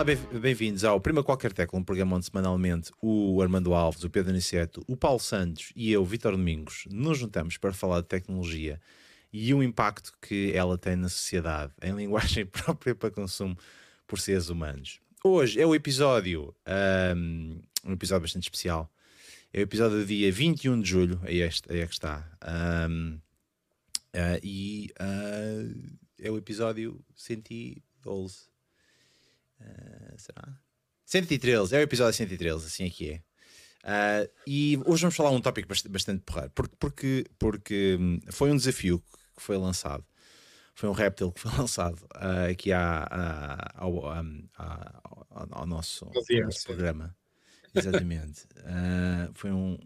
Olá, bem-vindos ao Prima Qualquer Tecla, um programa onde semanalmente o Armando Alves, o Pedro Aniceto, o Paulo Santos e eu, Vitor Domingos, nos juntamos para falar de tecnologia e o impacto que ela tem na sociedade, em linguagem própria para consumo por seres humanos. Hoje é o episódio, um, um episódio bastante especial. É o episódio do dia 21 de julho, aí é, aí é que está. Um, uh, ah, e uh, é o episódio 112. Uh, será? 113, é o episódio 113, assim que é. Uh, e hoje vamos falar um tópico bastante, bastante porreiro, porque, porque, porque hum, foi um desafio que foi lançado, foi um reptil que foi lançado uh, aqui à, à, ao, ao, ao, nosso, ao nosso programa. Exatamente. uh, foi um,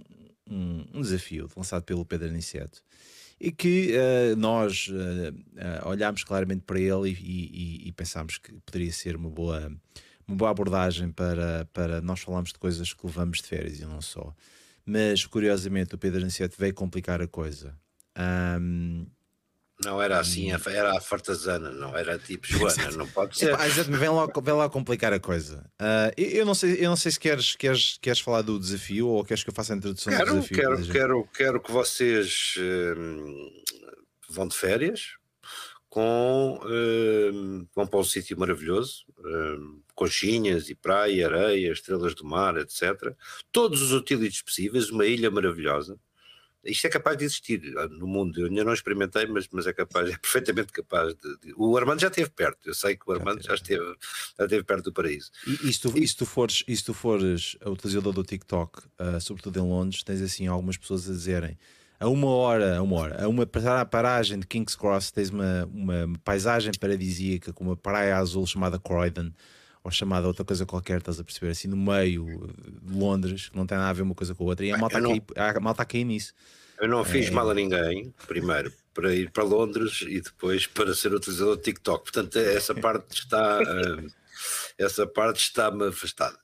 um, um, desafio lançado pelo Pedro Aniceto e que uh, nós uh, olhámos claramente para ele e, e, e, pensámos que poderia ser uma boa, uma boa abordagem para, para nós falarmos de coisas que levamos de férias e não só. Mas curiosamente o Pedro Aniceto veio complicar a coisa. Um, não era assim, era a fartazana, não era tipo Joana, não pode ser. Epá, vem, lá, vem lá complicar a coisa. Uh, eu, não sei, eu não sei se queres, queres, queres falar do desafio ou queres que eu faça a introdução quero, do desafio. Quero, quero, quero que vocês hum, vão de férias com hum, vão para um sítio maravilhoso, hum, conchinhas e praia, areia, estrelas do mar, etc. Todos os utilities possíveis, uma ilha maravilhosa isto é capaz de existir no mundo. Eu ainda não experimentei, mas, mas é capaz, é perfeitamente capaz de, de, O Armando já esteve perto, eu sei que o Armando já esteve, já esteve perto do paraíso. E, e, se, tu, e se, tu fores, e se tu fores utilizador do TikTok, uh, sobretudo em Londres, tens assim algumas pessoas a dizerem a uma hora, a uma hora, a uma paragem de King's Cross, tens uma, uma paisagem paradisíaca com uma praia azul chamada Croydon ou chamada outra coisa qualquer, estás a perceber? Assim no meio de Londres, não tem nada a ver uma coisa com a outra, e a malta, não, a, malta a cair nisso. Eu não fiz é... mal a ninguém, primeiro, para ir para Londres e depois para ser utilizador de TikTok. Portanto, essa parte está. Uh, essa parte está-me afastada.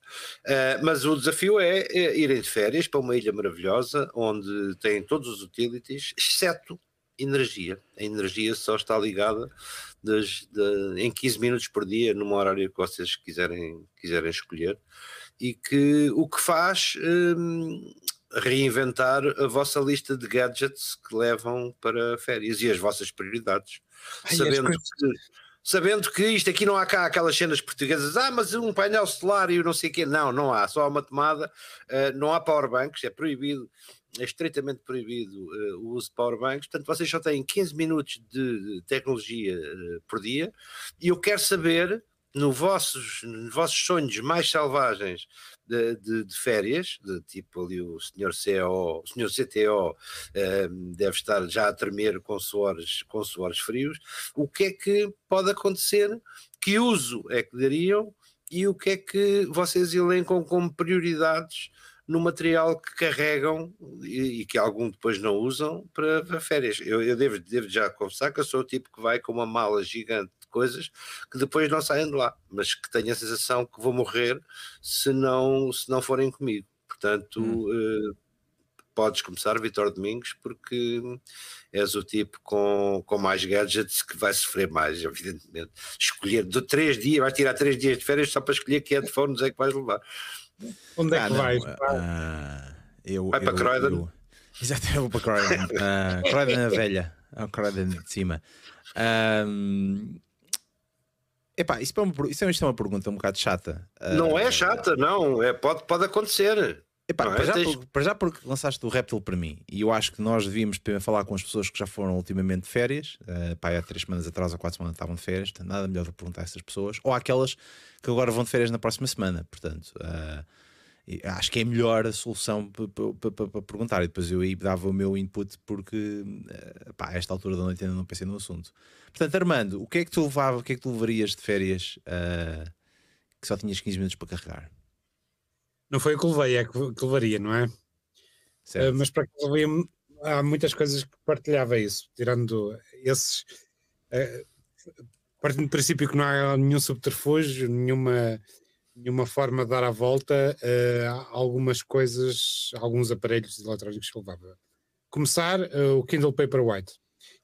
Uh, mas o desafio é, é irem de férias para uma ilha maravilhosa onde tem todos os utilities, exceto energia. A energia só está ligada das, de, em 15 minutos por dia, num horário que vocês quiserem, quiserem escolher, e que o que faz hum, reinventar a vossa lista de gadgets que levam para férias e as vossas prioridades, Ai, sabendo que sabendo que isto aqui não há cá aquelas cenas portuguesas, ah, mas um painel solar e não sei o quê. Não, não há, só há uma tomada, uh, não há powerbanks, é proibido é estritamente proibido uh, o uso de powerbanks, portanto vocês só têm 15 minutos de tecnologia uh, por dia. E eu quero saber no vossos, nos vossos sonhos mais selvagens de, de, de, férias, de tipo ali o senhor CO, o senhor CTO uh, deve estar já a tremer com suores, com suores frios, o que é que pode acontecer, que uso é que dariam? E o que é que vocês elencam como prioridades no material que carregam e, e, que algum depois não usam para, para férias. Eu, eu devo, devo, já confessar que eu sou o tipo que vai com uma mala gigante de coisas que depois não saem de lá, mas que tenho a sensação que vou morrer se não, se não forem comigo. Portanto, hum. uh, podes começar, Vitor Domingos, porque és o tipo com, com mais gadgets que vai sofrer mais, evidentemente. Escolher de três dias, vais tirar três dias de férias só para escolher que headphones é que vais levar. Onde é ah, que vais? Uh, eu, Vai para Croydon? Exatamente, eu vou para Croydon. Uh, Croydon é velha, é o Croydon de cima. Um, epá, isso, é uma, isso é uma pergunta um bocado chata. Uh, não é chata, não. É, pode, pode acontecer. Epá, para, é? já Tens... para, já porque lançaste o Reptil para mim, e eu acho que nós devíamos falar com as pessoas que já foram ultimamente de férias, uh, pá, há três semanas atrás ou quatro semanas estavam de férias, nada melhor do que perguntar a essas pessoas, ou aquelas que agora vão de férias na próxima semana, portanto. Uh, acho que é a melhor solução para perguntar. E depois eu aí dava o meu input porque uh, pá, a esta altura da noite ainda não pensei no assunto. Portanto, Armando, o que é que tu levava, o que é que tu levarias de férias uh, que só tinhas 15 minutos para carregar? Não foi o que levei, é que, que levaria, não é? Uh, mas para que levei, há muitas coisas que partilhava isso, tirando esses. Uh, partindo do princípio que não há nenhum subterfúgio, nenhuma, nenhuma forma de dar a volta uh, algumas coisas, alguns aparelhos eletrónicos que levava. Começar uh, o Kindle Paperwhite.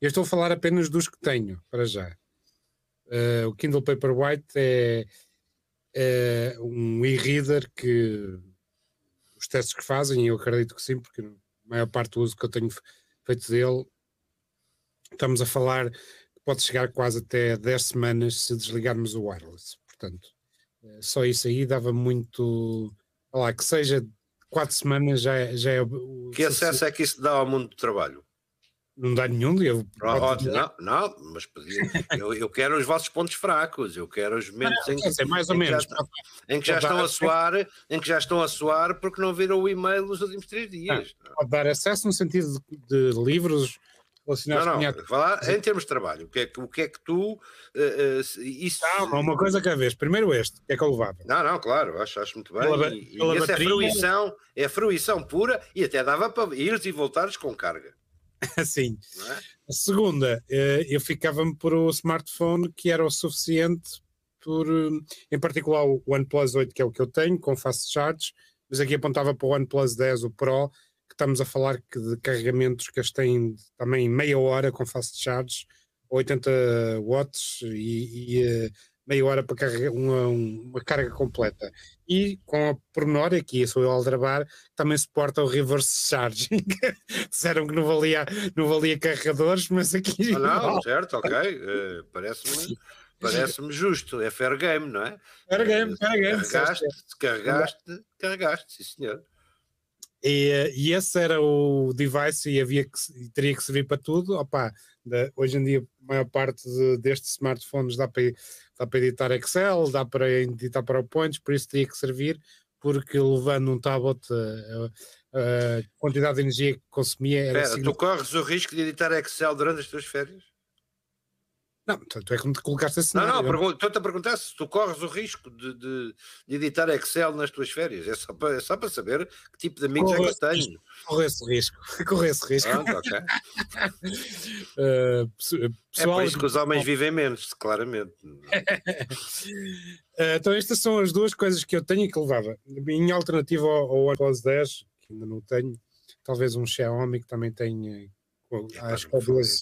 Eu estou a falar apenas dos que tenho, para já. Uh, o Kindle Paperwhite é é um e-reader que os testes que fazem, eu acredito que sim, porque a maior parte do uso que eu tenho feito dele, estamos a falar pode chegar quase até 10 semanas se desligarmos o wireless. Portanto, eh, só isso aí dava muito. Lá, que seja 4 semanas já, é, já é. Que acesso é que isso dá ao mundo do trabalho? Não dá nenhum. Eu, oh, não, não, mas eu, eu quero os vossos pontos fracos, eu quero os momentos em, que, mais ou em menos. Que já, em que já estão a suar, em que já estão a suar porque não viram o e-mail nos últimos três dias. pode dar acesso no sentido de, de livros relacionados não, não, com falar em termos de trabalho. O que é que, o que, é que tu. Uh, isso... Não, uma coisa cada vez. Primeiro este, que é que eu levava. Não, não, claro, acho, acho muito bem. Pela, e, pela e essa é fruição, é fruição pura e até dava para ires e voltares com carga. Sim. É? A segunda, eh, eu ficava-me por o smartphone que era o suficiente por, eh, em particular o OnePlus 8, que é o que eu tenho, com fast charge, mas aqui apontava para o OnePlus 10, o Pro, que estamos a falar que de carregamentos que têm também meia hora com fast charge, 80 watts e, e eh, meia hora para carregar uma, uma carga completa. E com a pormenor, aqui a aldrabar, também suporta o reverse charging. Disseram que não valia, não valia carregadores, mas aqui. Ah, não, certo, ok. Uh, Parece-me. Parece-me justo, é fair game, não é? Fair game, fair game. Carregaste, carregaste, carregaste, sim senhor. E, eh, e, esse era o device e havia que, teria que servir para tudo. Opa, de, hoje em dia, a maior parte de, destes smartphones dá para, dá para editar Excel, dá para editar PowerPoints, por isso teria que servir, porque levando um tablet, a, a quantidade de energia que consumia era. Espera, tu corres o risco de editar Excel durante as tuas férias? Não, tu é como te colocaste cenário. Não, não, estou-te a perguntar se tu corres o risco de, de, de, editar Excel nas tuas férias. É só para, é só para saber que tipo de amigos Corre é que tenho. Corre esse risco. Corre esse risco. Pronto, ok. uh, pessoal... É por isso que os homens vivem menos, claramente. uh, então estas são as duas coisas que eu tenho e que levava. Em alternativa ao, ao OnePlus 10, que ainda não tenho, talvez um Xiaomi que também tenha acho que é duas.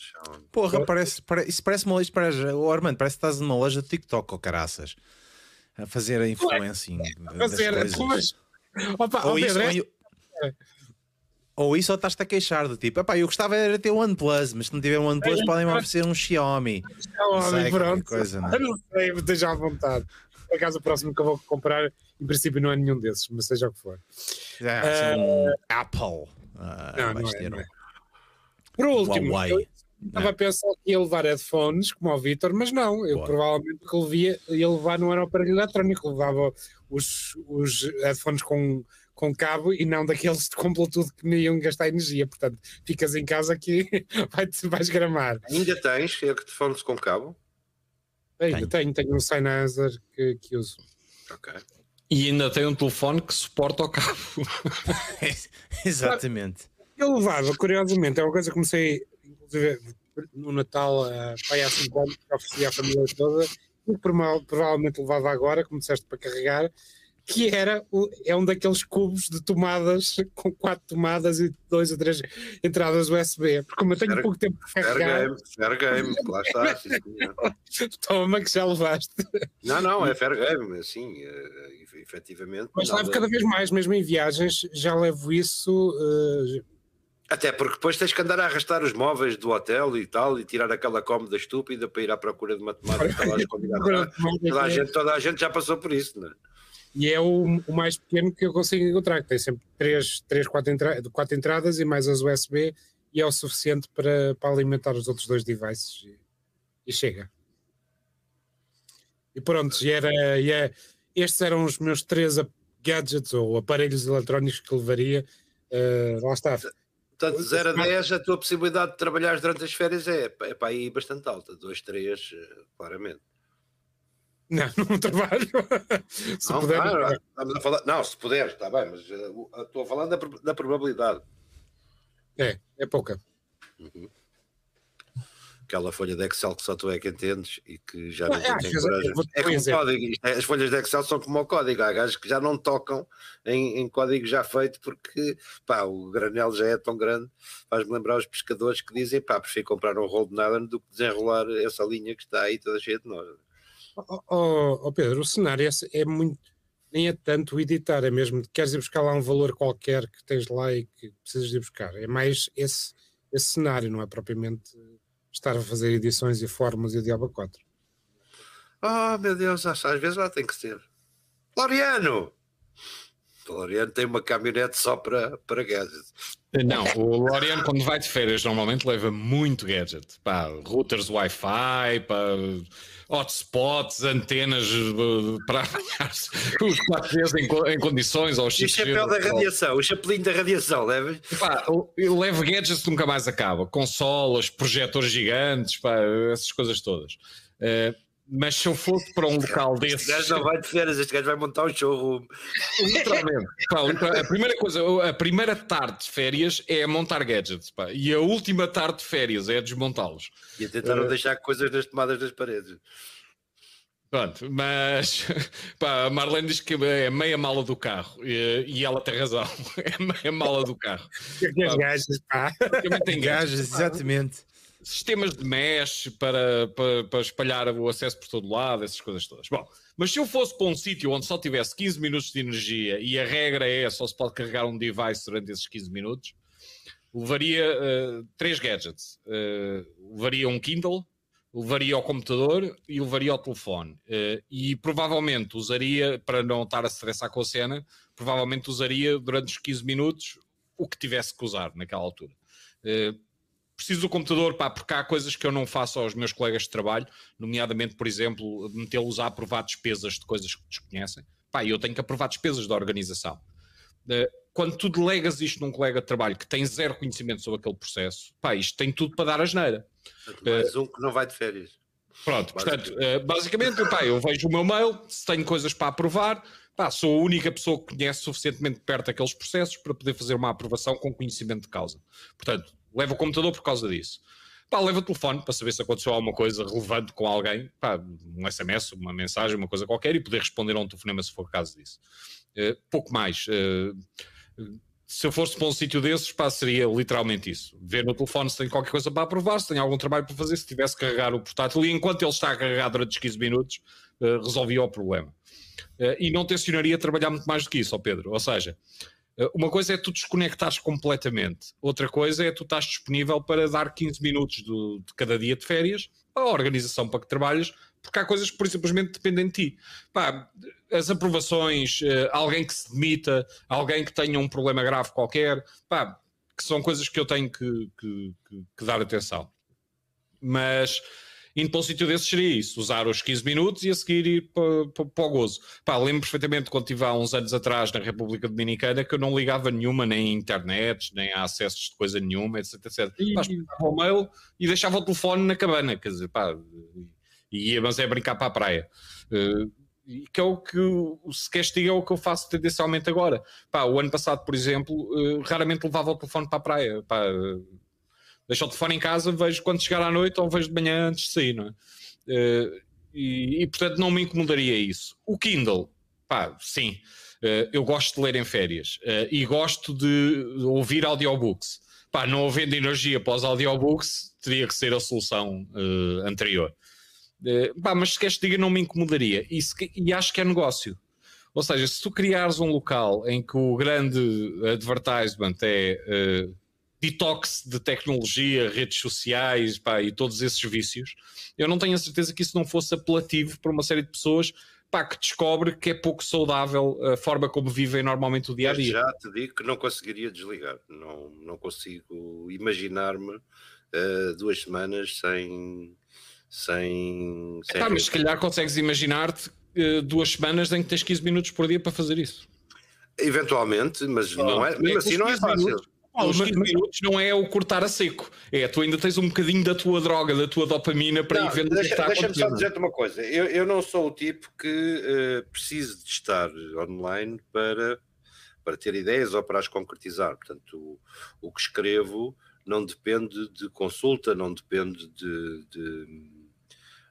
Porra, parece, parece, isso parece uma loja. Parece, oh, Armando, parece que estás numa loja de TikTok, ou oh, caraças. A fazer a influencing. A fazer, mas, opa, ou, isso, Pedro, é... ou, isso, ou estás-te a queixar do tipo, eu gostava era ter o OnePlus, mas se não tiver um OnePlus, é, podem-me oferecer um Xiaomi. Xiaomi, pronto. Coisa, não, é? não sei, esteja à vontade. Por acaso, o próximo que eu vou comprar, em princípio, não é nenhum desses, mas seja o que for. É, uh, um Apple. Uh, não, não é, não é. Por último, Huawei. eu estava a pensar que ia levar headphones, como o Vitor, mas não, eu Boa. provavelmente o que levia, ia levar não era o aparelho eletrónico, levava os, os headphones com, com cabo e não daqueles com Bluetooth que nem iam gastar energia. Portanto, ficas em casa que vai vais gramar. Ainda tens headphones com cabo? Ainda tenho, tenho, tenho um Sennheiser que, que uso. Ok. E ainda tem um telefone que suporta o cabo. Exatamente. Eu levava, curiosamente, é uma coisa que comecei, inclusive no Natal, uh, pai há 5 anos, que oferecia à família toda, e provavelmente levava agora, como disseste, para carregar, que era é um daqueles cubos de tomadas com quatro tomadas e dois ou três entradas USB. Porque como eu tenho fair, pouco tempo para carregar. Fair game, fair game, lá está. Toma que já levaste. Não, não, é fair game, assim, efetivamente. Mas levo cada vez mais, mesmo em viagens, já levo isso. Uh, até porque depois tens que andar a arrastar os móveis do hotel e tal, e tirar aquela cómoda estúpida para ir à procura de matemática lá toda, a gente, toda a gente já passou por isso, não é? E é o, o, mais pequeno que eu consigo encontrar, que tem sempre 3, 3 4, entra quatro entradas e mais as USB, e é o suficiente para, para alimentar os outros dois devices. E, e chega. E pronto, e era, e é, estes eram os meus três gadgets ou aparelhos eletrónicos que levaria. Uh, lá está Portanto, 0 a 10, a tua possibilidade de trabalhar durante as férias é, é para aí bastante alta, 2, 3, eh, claramente. Não, não trabalho. se não, puder. Não, estamos a falar, não, se puder, está bem, mas uh, estou a falar da, da probabilidade. É, é pouca. Uhum aquela folha de Excel que só tu é que entendes e que já não, não tem coragem. É como código, é, as folhas de Excel são como o código, há gajos que já não tocam em, em código já feito porque pá, o granel já é tão grande, faz-me lembrar os pescadores que dizem pá, prefiro comprar um rolo de nylon do que desenrolar essa linha que está aí toda cheia de nós. Oh, oh, oh Pedro, o cenário é, é, muito. Nem é tanto editar, é mesmo. Queres ir buscar lá um valor qualquer que tens lá e que precisas de buscar. É mais esse, esse cenário, não é propriamente estar a fazer edições e formas e o Diabo 4. Oh meu Deus, às vezes lá tem que ser. Floriano! O Loriano tem uma caminhonete só para, para gadgets. Não, o Loriano quando vai de férias normalmente leva muito gadget. Pá, routers Wi-Fi, pá, hotspots, antenas eh, para apanhar os 4Gs em, em condições. Ou e o chapéu da radiação, o chapelinho da radiação, leva? Pá, eu levo gadgets que nunca mais acaba. Consolas, projetores gigantes, pá, essas coisas todas. Uh, mas se eu fosse para um local desse. Este gajo não vai de férias, este gajo vai montar um showroom. Literalmente. pá, a primeira coisa, a primeira tarde de férias é montar gadgets, pá, e a última tarde de férias é desmontá-los. E a tentar não uh, deixar coisas nas tomadas das paredes. Pronto, mas pá, a Marlene diz que é meia mala do carro e, e ela tem razão, é meia mala do carro. Tem gajas, pá. Tem gajas, exatamente sistemas de mesh para, para, para, espalhar o acesso por todo lado, essas coisas todas. Bom, mas se eu fosse para um sítio onde só tivesse 15 minutos de energia e a regra é só se pode carregar um device durante esses 15 minutos, levaria uh, três gadgets. Uh, levaria um Kindle, levaria ao computador e levaria ao telefone. Uh, e provavelmente usaria, para não estar a estressar com a cena, provavelmente usaria durante os 15 minutos o que tivesse que usar naquela altura. Uh, preciso do computador, pá, porque há coisas que eu não faço aos meus colegas de trabalho, nomeadamente, por exemplo, metê-los a aprovar despesas de coisas que desconhecem. Pá, eu tenho que aprovar despesas da organização. Eh, quando tu delegas isto num colega de trabalho que tem zero conhecimento sobre aquele processo, pá, isto tem tudo para dar a geneira. Mais um que não vai de férias. Pronto, portanto, eh, basicamente, pá, eu vejo o meu mail, se tenho coisas para aprovar, pá, sou a única pessoa que conhece suficientemente perto aqueles processos para poder fazer uma aprovação com conhecimento de causa. Portanto, Leva o computador por causa disso. Pá, leva o telefone para saber se aconteceu alguma coisa relevante com alguém, pá, um SMS, uma mensagem, uma coisa qualquer, e poder responder a um telefonema se for caso disso. Uh, pouco mais. Uh, se eu fosse para um sítio desses, pá, seria literalmente isso. Ver no telefone se tem qualquer coisa para aprovar, se tem algum trabalho para fazer, se tivesse que carregar o portátil, e enquanto ele está a carregar durante os 15 minutos, uh, resolvia o problema. e não tensionaria trabalhar muito mais do que isso, ó Pedro. Ou seja, uma coisa é tu desconectares completamente, outra coisa é tu estás disponível para dar 15 minutos do, de cada dia de férias à organização para que trabalhas, porque há coisas que por simplesmente dependem de ti. Pá, as aprovações, eh, alguém que se demita, alguém que tenha um problema grave qualquer, pá, que são coisas que eu tenho que, que, que, que dar atenção. Mas indo para um sítio desses seria isso, usar os 15 minutos e a seguir ir para, para, para o gozo. Pá, lembro perfeitamente quando estive há uns anos atrás na República Dominicana que eu não ligava nenhuma, nem a internet, nem a acessos de coisa nenhuma, etc, etc. E... Pá, o mail e deixava o telefone na cabana, quer dizer, pá, e ia, mas é brincar para a praia. Uh, que é o que se castiga é o que eu faço tendencialmente agora. Pá, o ano passado, por exemplo, uh, raramente levava o telefone para a praia. Pá, deixo o telefone em casa, vejo quando chegar à noite ou vejo de manhã antes de sair, não é? Uh, e, e, portanto não me incomodaria isso. O Kindle, pá, sim, uh, eu gosto de ler em férias uh, e gosto de ouvir audiobooks. Pá, não havendo energia para os audiobooks, teria que ser a solução anterior. pá, mas se queres diga, não me incomodaria. E, se, e acho que é negócio. Ou seja, se tu criares um local em que o grande advertisement é detox de tecnologia, redes sociais pá, e todos esses vícios, eu não tenho a certeza que isso não fosse apelativo para uma série de pessoas pá, que descobre que é pouco saudável a forma como vivem normalmente o dia a dia. Já te digo que não conseguiria desligar, não, não consigo imaginar-me uh, duas semanas sem. sem, sem é, mas se calhar consegues imaginar-te uh, duas semanas em que tens 15 minutos por dia para fazer isso. Eventualmente, mas não é, mesmo assim não é fácil. Minutos, ah, os 15 minutos não é o cortar a seco, é tu ainda tens um bocadinho da tua droga, da tua dopamina para não, ir vendo deixa, o que está Deixa-me só dizer-te uma coisa: eu, eu não sou o tipo que uh, precise de estar online para, para ter ideias ou para as concretizar. Portanto, o, o que escrevo não depende de consulta, não depende de, de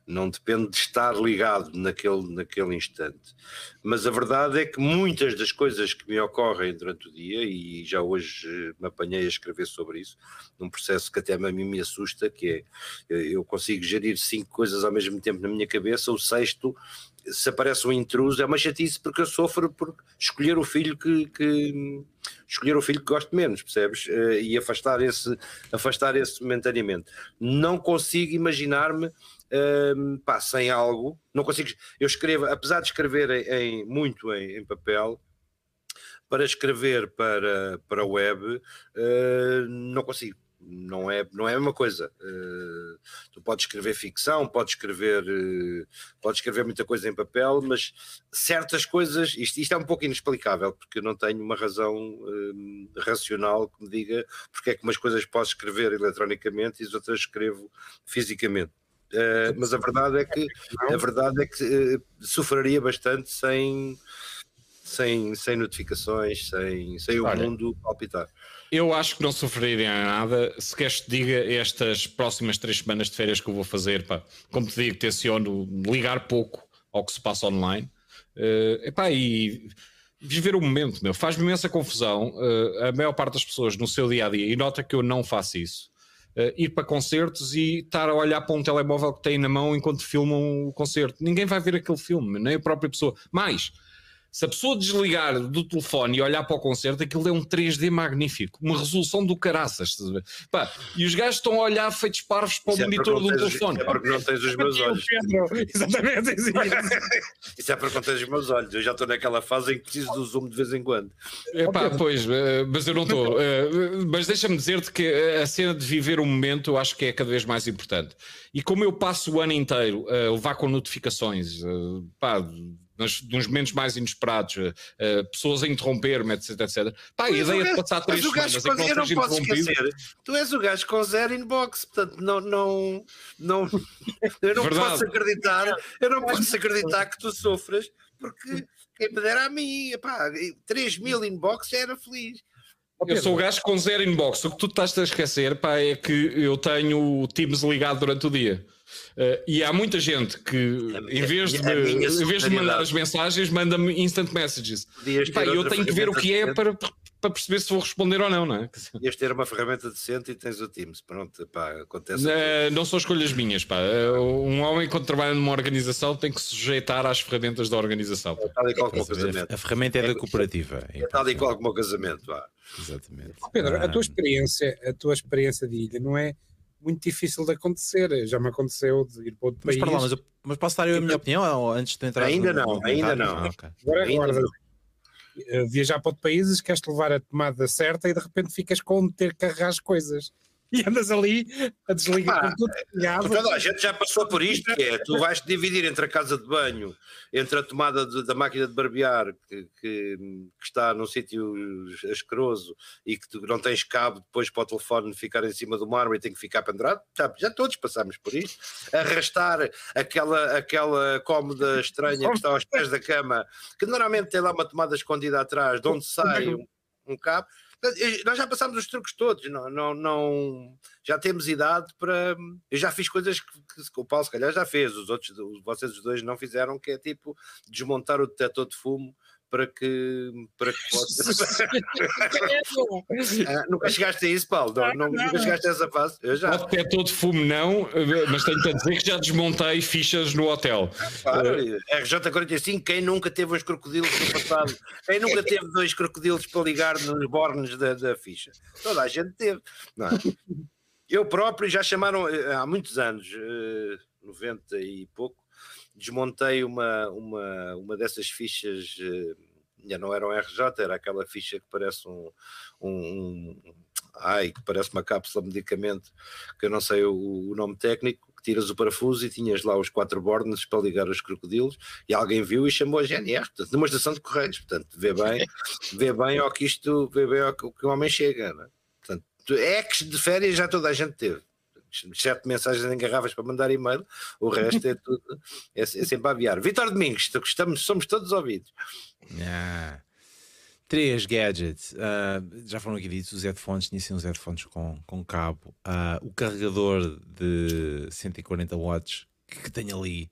não depende de estar ligado naquele, naquele instante. Mas a verdade é que muitas das coisas que me ocorrem durante o dia, e já hoje me apanhei a escrever sobre isso, num processo que até a mim me assusta, que é eu consigo gerir cinco coisas ao mesmo tempo na minha cabeça, o sexto se aparece um intruso é uma chatice porque eu sofro por escolher o filho que, que escolher o filho que gosto menos, percebes? Uh, e afastar esse, afastar esse momentaneamente. Não consigo imaginar-me uh, pá, sem algo, não consigo, eu escrevo, apesar de escrever em, em muito em, em, papel, para escrever para, para web, uh, não consigo não é, não é a mesma coisa. Uh, tu podes escrever ficção, podes escrever, uh, podes escrever muita coisa em papel, mas certas coisas, isto, isto é um pouco inexplicável, porque eu não tenho uma razão uh, racional que me diga porque é que umas coisas posso escrever eletronicamente e as outras escrevo fisicamente. Mas a verdade é que a verdade é que sofreria bastante sem sem, sem notificações, sem, sem o mundo palpitar. Eu acho que não sofreria nada. Se queres te diga estas próximas três semanas de férias que eu vou fazer, pá, como te digo, tenciono ligar pouco ao que se passa online. Uh, epá, e viver o momento, meu, faz-me imensa confusão. Uh, a maior parte das pessoas no seu dia a dia, e nota que eu não faço isso, uh, ir para concertos e estar a olhar para um telemóvel que tem na mão enquanto filmam o concerto. Ninguém vai ver aquele filme, nem a própria pessoa. Mais, se a pessoa desligar do telefone e olhar para o concerto, aquilo é um 3D magnífico, uma resolução do caraças. Pá, e os gajos estão a olhar feitos parvos para o é monitor do telefone. É porque não tens os meus olhos. Exatamente. Isso é porque não tens os meus olhos. Eu já estou naquela fase em que preciso do zoom de vez em quando. É pá, pois, eh, mas eu não estou. Eh, mas deixa-me dizer-te que a cena de viver o momento eu acho que é cada vez mais importante. E como eu passo o ano inteiro a levar com notificações, eh, pá, nos, nos momentos mais inesperados, uh, pessoas a interromper-me, etc, etc. Pá, a ideia de passar três semanas em que não interrompido... Esquecer, tu és o gajo com zero inbox, portanto, não, não, não, eu não Verdade. posso acreditar, eu não posso acreditar que tu sofras, porque quem me dera a mim, pá, 3 mil inbox já era feliz. Eu sou o gajo com zero inbox. O que tu estás a esquecer pá, é que eu tenho o Teams ligado durante o dia. Uh, e há muita gente que, em vez de, em vez de mandar as mensagens, manda-me instant messages. Pá, eu tenho que ver o que é para, para perceber se vou responder ou não, não é? Ias ter uma ferramenta decente e tens o Teams. Pronto, pá, acontece. Uh, não são escolhas minhas, pá. Uh, um homem, quando trabalha numa organização, tem que se sujeitar às ferramentas da organização. É tal e qual como o casamento. A ferramenta é, é da cooperativa. É, é tal e qual como o casamento, pá. Exatamente. Pedro, a tua experiência, a tua experiência de ilha não é muito difícil de acontecer. Já me aconteceu de ir para outro mas país. Lá, mas, eu, mas, posso dar eu a minha opinião antes de entrar Ainda no, não, ainda não. Ah, okay. Agora, ainda agora não. Eh, viajar para outro país, queres levar a tomada certa e de repente ficas com ter que carregar as coisas e andas ali a desligar ah, tudo ligado. A gente já passou por isto, que é, tu vais te dividir entre a casa de banho, entre a tomada de, da máquina de barbear, que, que, que está num sítio asqueroso e que tu não tens cabo depois para o telefone ficar em cima do mármore e tem que ficar pendurado, já, já todos passamos por isto. Arrastar aquela, aquela cómoda estranha que está aos pés da cama, que normalmente tem lá uma tomada escondida atrás, de onde sai um, um cabo nós já passámos os truques todos, não, não, não, já temos idade para. Eu já fiz coisas que, que o Paulo, se calhar, já fez, os outros, vocês os dois não fizeram, que é tipo desmontar o detector de fumo para que, para que possa. ah, nunca chegaste a isso, Paulo? Não, não, nunca chegaste a essa fase? Eu já. O detector de fumo não, mas tenho a dizer que já desmontei fichas no hotel. Claro, uh... RJ45, quem nunca teve uns crocodilos no passado? Quem nunca teve dois crocodilos para ligar nos bornes da, da ficha? Toda a gente teve. Não é? Eu próprio já chamaram eh, há muitos anos, 90 eh, e pouco, desmontei uma, uma, uma dessas fichas, eh, já não era um RJ, era aquela ficha que parece um, um, um ai, que parece uma cápsula de medicamento, que eu não sei o, o, nome técnico, que tiras o parafuso e tinhas lá os quatro bornes para ligar os crocodilos, e alguém viu e chamou a GNR, portanto, numa estação de correios, portanto, vê bem, vê bem ao que isto, vê bem ao que, o homem chega, não é? portanto, ex de férias já toda a gente teve sete mensagens em garrafas para mandar e-mail, o resto é tudo, é, é sempre a aviar. Vitor Domingos, estamos, somos todos ouvidos. Ah, três gadgets, uh, já foram aqui ditos, os headphones, tinha sido uns headphones com, com cabo, uh, o carregador de 140 watts que tem ali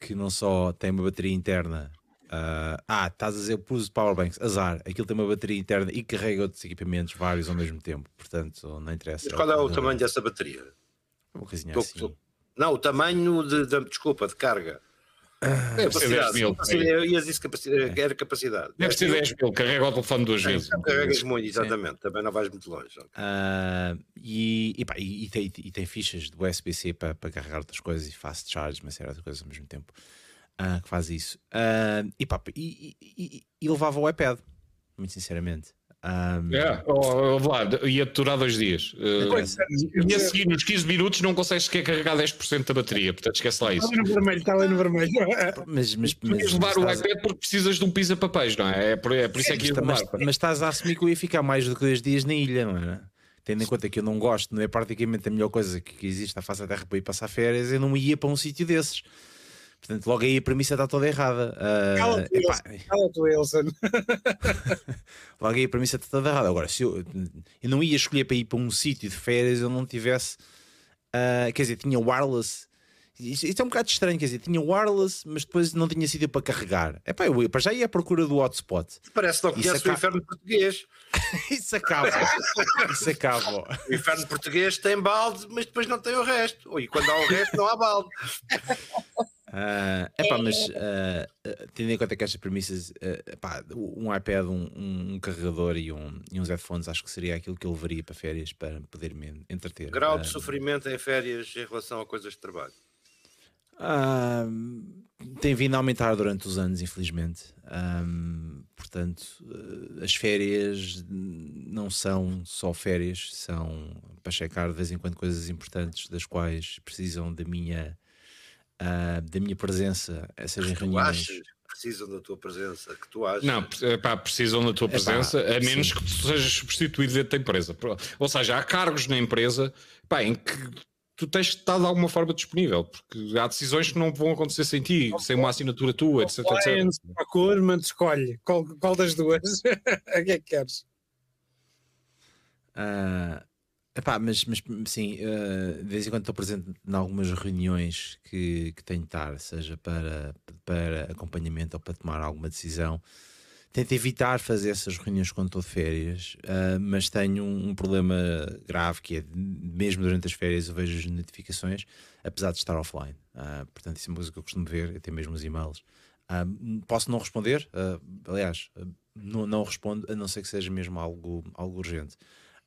que não só tem uma bateria interna. Uh, ah, estás a dizer, eu pus powerbanks, azar, aquilo tem uma bateria interna e carrega outros equipamentos vários ao mesmo tempo, portanto não interessa. Mas qual é o tamanho dessa bateria? Uma coisinha assim. Não, o tamanho de, de, desculpa, de carga. Deve ser 10 mil. Ias disse capacidade, era capacidade. Deve ser 10 mil, carrega o telefone duas é, vezes. Carregas muito, exatamente, Sim. também não vais muito longe. Uh, e, e, pá, e, e, tem, e tem fichas do USB-C para, para carregar outras coisas e fast charge, uma série de coisas ao mesmo tempo uh, que faz isso. Uh, e, pá, e, e, levava o iPad, muito sinceramente. Um... É, oh, Vlad, ia durar dois dias. Uh, e a seguir, nos 15 minutos, não consegues sequer carregar 10% da bateria, portanto esquece lá isso. Está ali no vermelho, está ali no vermelho. Mas, mas, mas, levar o iPad porque precisas de um pisa-papéis, não é? É por, é por isso é que ia mas, mas estás a assumir que eu ia ficar mais do que dois dias na ilha, não é? Tendo em conta que eu não gosto, não é praticamente a melhor coisa que existe à face da Terra para ir passar férias, eu não ia para um sítio desses. Portanto, logo aí a premissa está toda errada. Uh, Cala-te, Wilson. logo aí a premissa está toda errada. Agora, se eu, eu não ia escolher para ir para um sítio de férias, eu não tivesse. Uh, quer dizer, tinha wireless. Isto, isto, é um bocado estranho, quer dizer, tinha wireless, mas depois não tinha sítio para carregar. É pá, eu para já ia à procura do hotspot. Parece que não conhece acaba... o inferno português. Isso acaba. Isso acaba. O inferno português tem balde, mas depois não tem o resto. E quando há o resto, não há balde. Uh, epá, mas uh, tendo em conta que estas premissas, uh, epá, um iPad, um, um, carregador e, um, e uns headphones, acho que seria aquilo que eu levaria para férias para poder me entreter. Grau de sofrimento em férias em relação a coisas de trabalho? tem vindo a aumentar durante os anos, infelizmente. Um, portanto, as férias não são só férias, são para checar de vez em quando coisas importantes das quais precisam da minha uh, da minha presença, seja em reuniões. precisam da tua presença, que tu achas. Não, pá, precisam da tua presença, a menos sim. que tu sejas substituído dentro da empresa. Ou seja, há cargos na empresa pá, em que tu tens de estar de alguma forma disponível, porque há decisões que não vão acontecer sem ti, sem uma assinatura tua, etc. etc. Procurement, escolhe qual, qual das duas, o que é que queres? Uh, Epá, mas, mas sim, uh, de vez em quando estou presente em algumas reuniões que, que tenho de estar, seja para, para acompanhamento ou para tomar alguma decisão. Tento evitar fazer essas reuniões quando estou de férias, uh, mas tenho um, um, problema grave que é, mesmo durante as férias, eu vejo as notificações, apesar de estar offline. Uh, portanto, isso é uma coisa que eu costumo ver, até mesmo os e-mails. posso não responder, aliás, não, não respondo, a não ser que seja mesmo algo, algo urgente.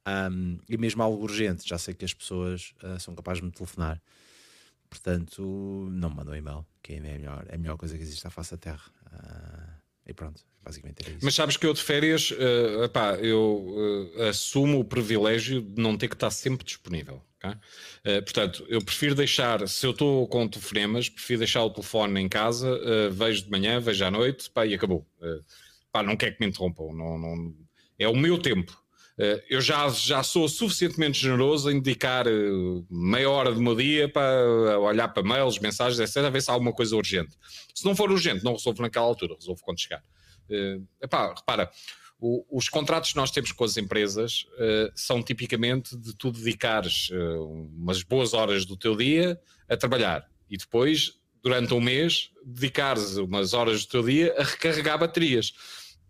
Um, e mesmo algo urgente, já sei que as pessoas uh, são capazes de me telefonar. Portanto, não me mandam e-mail, que é a melhor, é a melhor coisa que existe à face da Terra. Uh, e pronto, basicamente era isso. Mas sabes que eu de férias, uh, epá, eu uh, assumo o privilégio de não ter que estar sempre disponível. Okay? Uh, portanto, eu prefiro deixar, se eu estou com telefonemas, prefiro deixar o telefone em casa, vejo de manhã, vejo à noite, pá, e acabou. pá, não quer que me interrompam. Não, não, é o meu tempo. Eh, eu já, já sou suficientemente generoso em dedicar eh, meia hora do meu dia para olhar para mails, mensagens, etc., a ver se há alguma coisa urgente. Se não for urgente, não resolvo naquela altura, resolvo quando chegar. Uh, epá, repara, o, os contratos que nós temos com as empresas uh, são tipicamente de tu dedicares uh, umas boas horas do teu dia a trabalhar e depois, durante um mês, dedicares umas horas do teu dia a recarregar baterias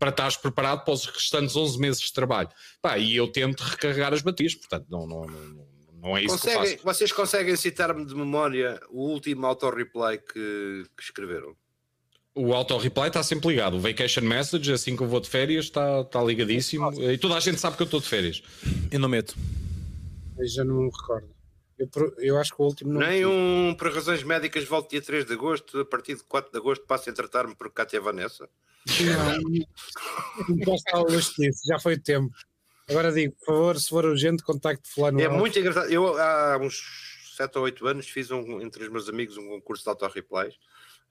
para estares preparado para os restantes 11 meses de trabalho. Pá, e eu tento recarregar as baterias, portanto, não, não, não, não é isso conseguem, que eu faço. Vocês conseguem citar-me de memória o último auto-reply que, que escreveram? O auto-reply está sempre ligado. O vacation message, assim que eu vou de férias, está, está ligadíssimo. E toda a gente sabe que eu estou de férias. Eu não meto. Eu já não me recordo. Eu, eu acho que o último não. Nem um, por razões médicas, volto dia 3 de agosto, a partir de 4 de agosto passo a tratar-me por Cátia Vanessa. Não, não estar disso, já foi tempo. Agora digo, por favor, se for urgente, contacte fulano. É muito engraçado. Eu há uns 7 ou 8 anos fiz um, entre os meus amigos um concurso de auto-replies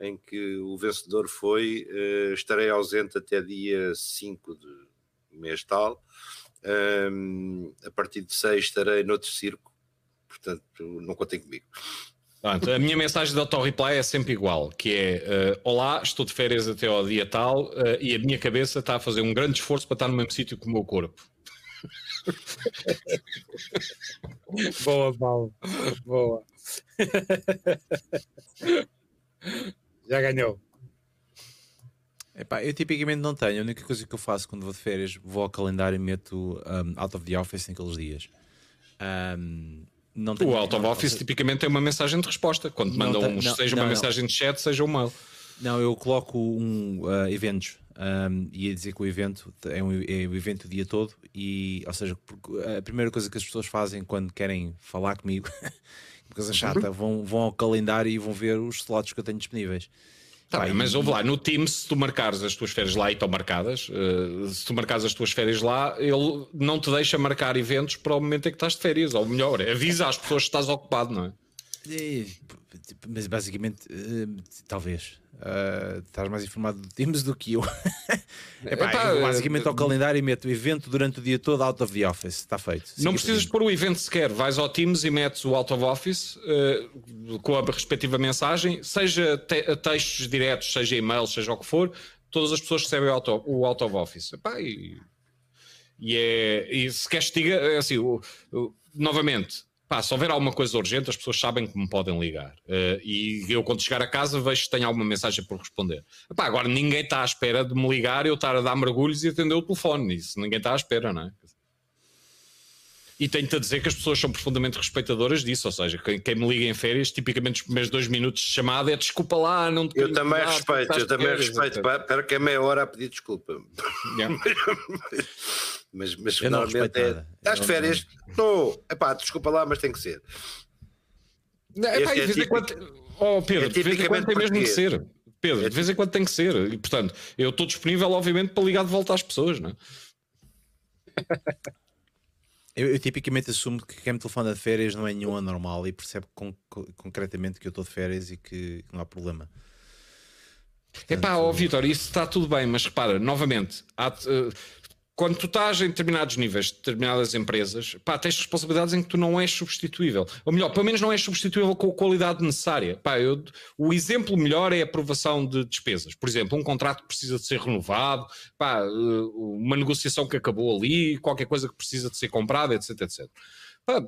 em que o vencedor foi uh, estarei ausente até dia 5 de mês tal. Um, a partir de 6 estarei noutro circo, portanto não contem comigo. Pronto, a minha mensagem de auto-reply é sempre igual, que é uh, Olá, estou de férias até ao dia tal uh, e a minha cabeça está a fazer um grande esforço para estar no mesmo sítio que o meu corpo. Boa, Paulo. Boa. Já ganhou. Epá, eu tipicamente não tenho. A única coisa que eu faço quando vou de férias, vou ao calendário e meto um, out of the office naqueles dias. Um, não o out of office tipicamente é uma mensagem de resposta. Quando mandam, um, seja não, uma não. mensagem de chat, seja um mail. Não, eu coloco um uh, eventos um, ia dizer que o evento é um, é um evento o dia todo e, ou seja, a primeira coisa que as pessoas fazem quando querem falar comigo, coisa chata, uhum. vão, vão ao calendário e vão ver os slots que eu tenho disponíveis. Tá bem, mas ouve lá, no Teams, se tu marcares as tuas férias lá e estão marcadas, uh, se tu marcares as tuas férias lá, ele não te deixa marcar eventos para o momento em que estás de férias, ou melhor, avisa às pessoas que estás ocupado, não é? É mas basicamente, uh, talvez. Uh, estás mais informado do Teams do que eu. Epá, Epá, eu basicamente ao calendário e meto o evento durante o dia todo out of the office. Está feito. Não precisas pôr o evento sequer. Vais ao Teams e metes o out of office uh, com a respectiva mensagem, seja te textos diretos, seja e-mails, seja o que for, todas as pessoas recebem o out of, o out of office. Epá, e, e, é, e se queres diga, é assim, o, o, novamente Pá, se houver alguma coisa urgente, as pessoas sabem que me podem ligar. Uh, e eu, quando chegar a casa, vejo se tem alguma mensagem por responder. Pá, agora ninguém está à espera de me ligar, eu estar a dar mergulhos e atender o telefone. Isso ninguém está à espera, não é? E tenho-te a dizer que as pessoas são profundamente respeitadoras disso, ou seja, quem, quem, me liga em férias, tipicamente os primeiros dois minutos de chamada é desculpa lá, não te Eu também respeito, eu também férias, respeito, para que é meia hora a pedir desculpa. Yeah. Mas, mas normalmente é. Estás de férias? Estou. Epá, desculpa lá, mas tem que ser. Não, epá, é de vez em quando. Oh, Pedro, é de vez em quando tem mesmo que ser. Pedro, é de vez em quando tem que ser. E portanto, eu estou disponível, obviamente, para ligar de volta às pessoas, não é? Eu, eu, tipicamente assumo que quem me telefona de férias não é nenhum anormal e percebe con concretamente que eu estou de férias e que, não há problema. É pá, ó Vitor, isso está tudo bem, mas repara, novamente, há, uh, quando tu estás em determinados níveis, de determinadas empresas, pá, tens responsabilidades em que tu não és substituível. Ou melhor, pelo menos não és substituível com a qualidade necessária. Pá, eu, o exemplo melhor é a aprovação de despesas. Por exemplo, um contrato que precisa de ser renovado, pá, eh, uma negociação que acabou ali, qualquer coisa que precisa de ser comprada, etc, etc. Pá,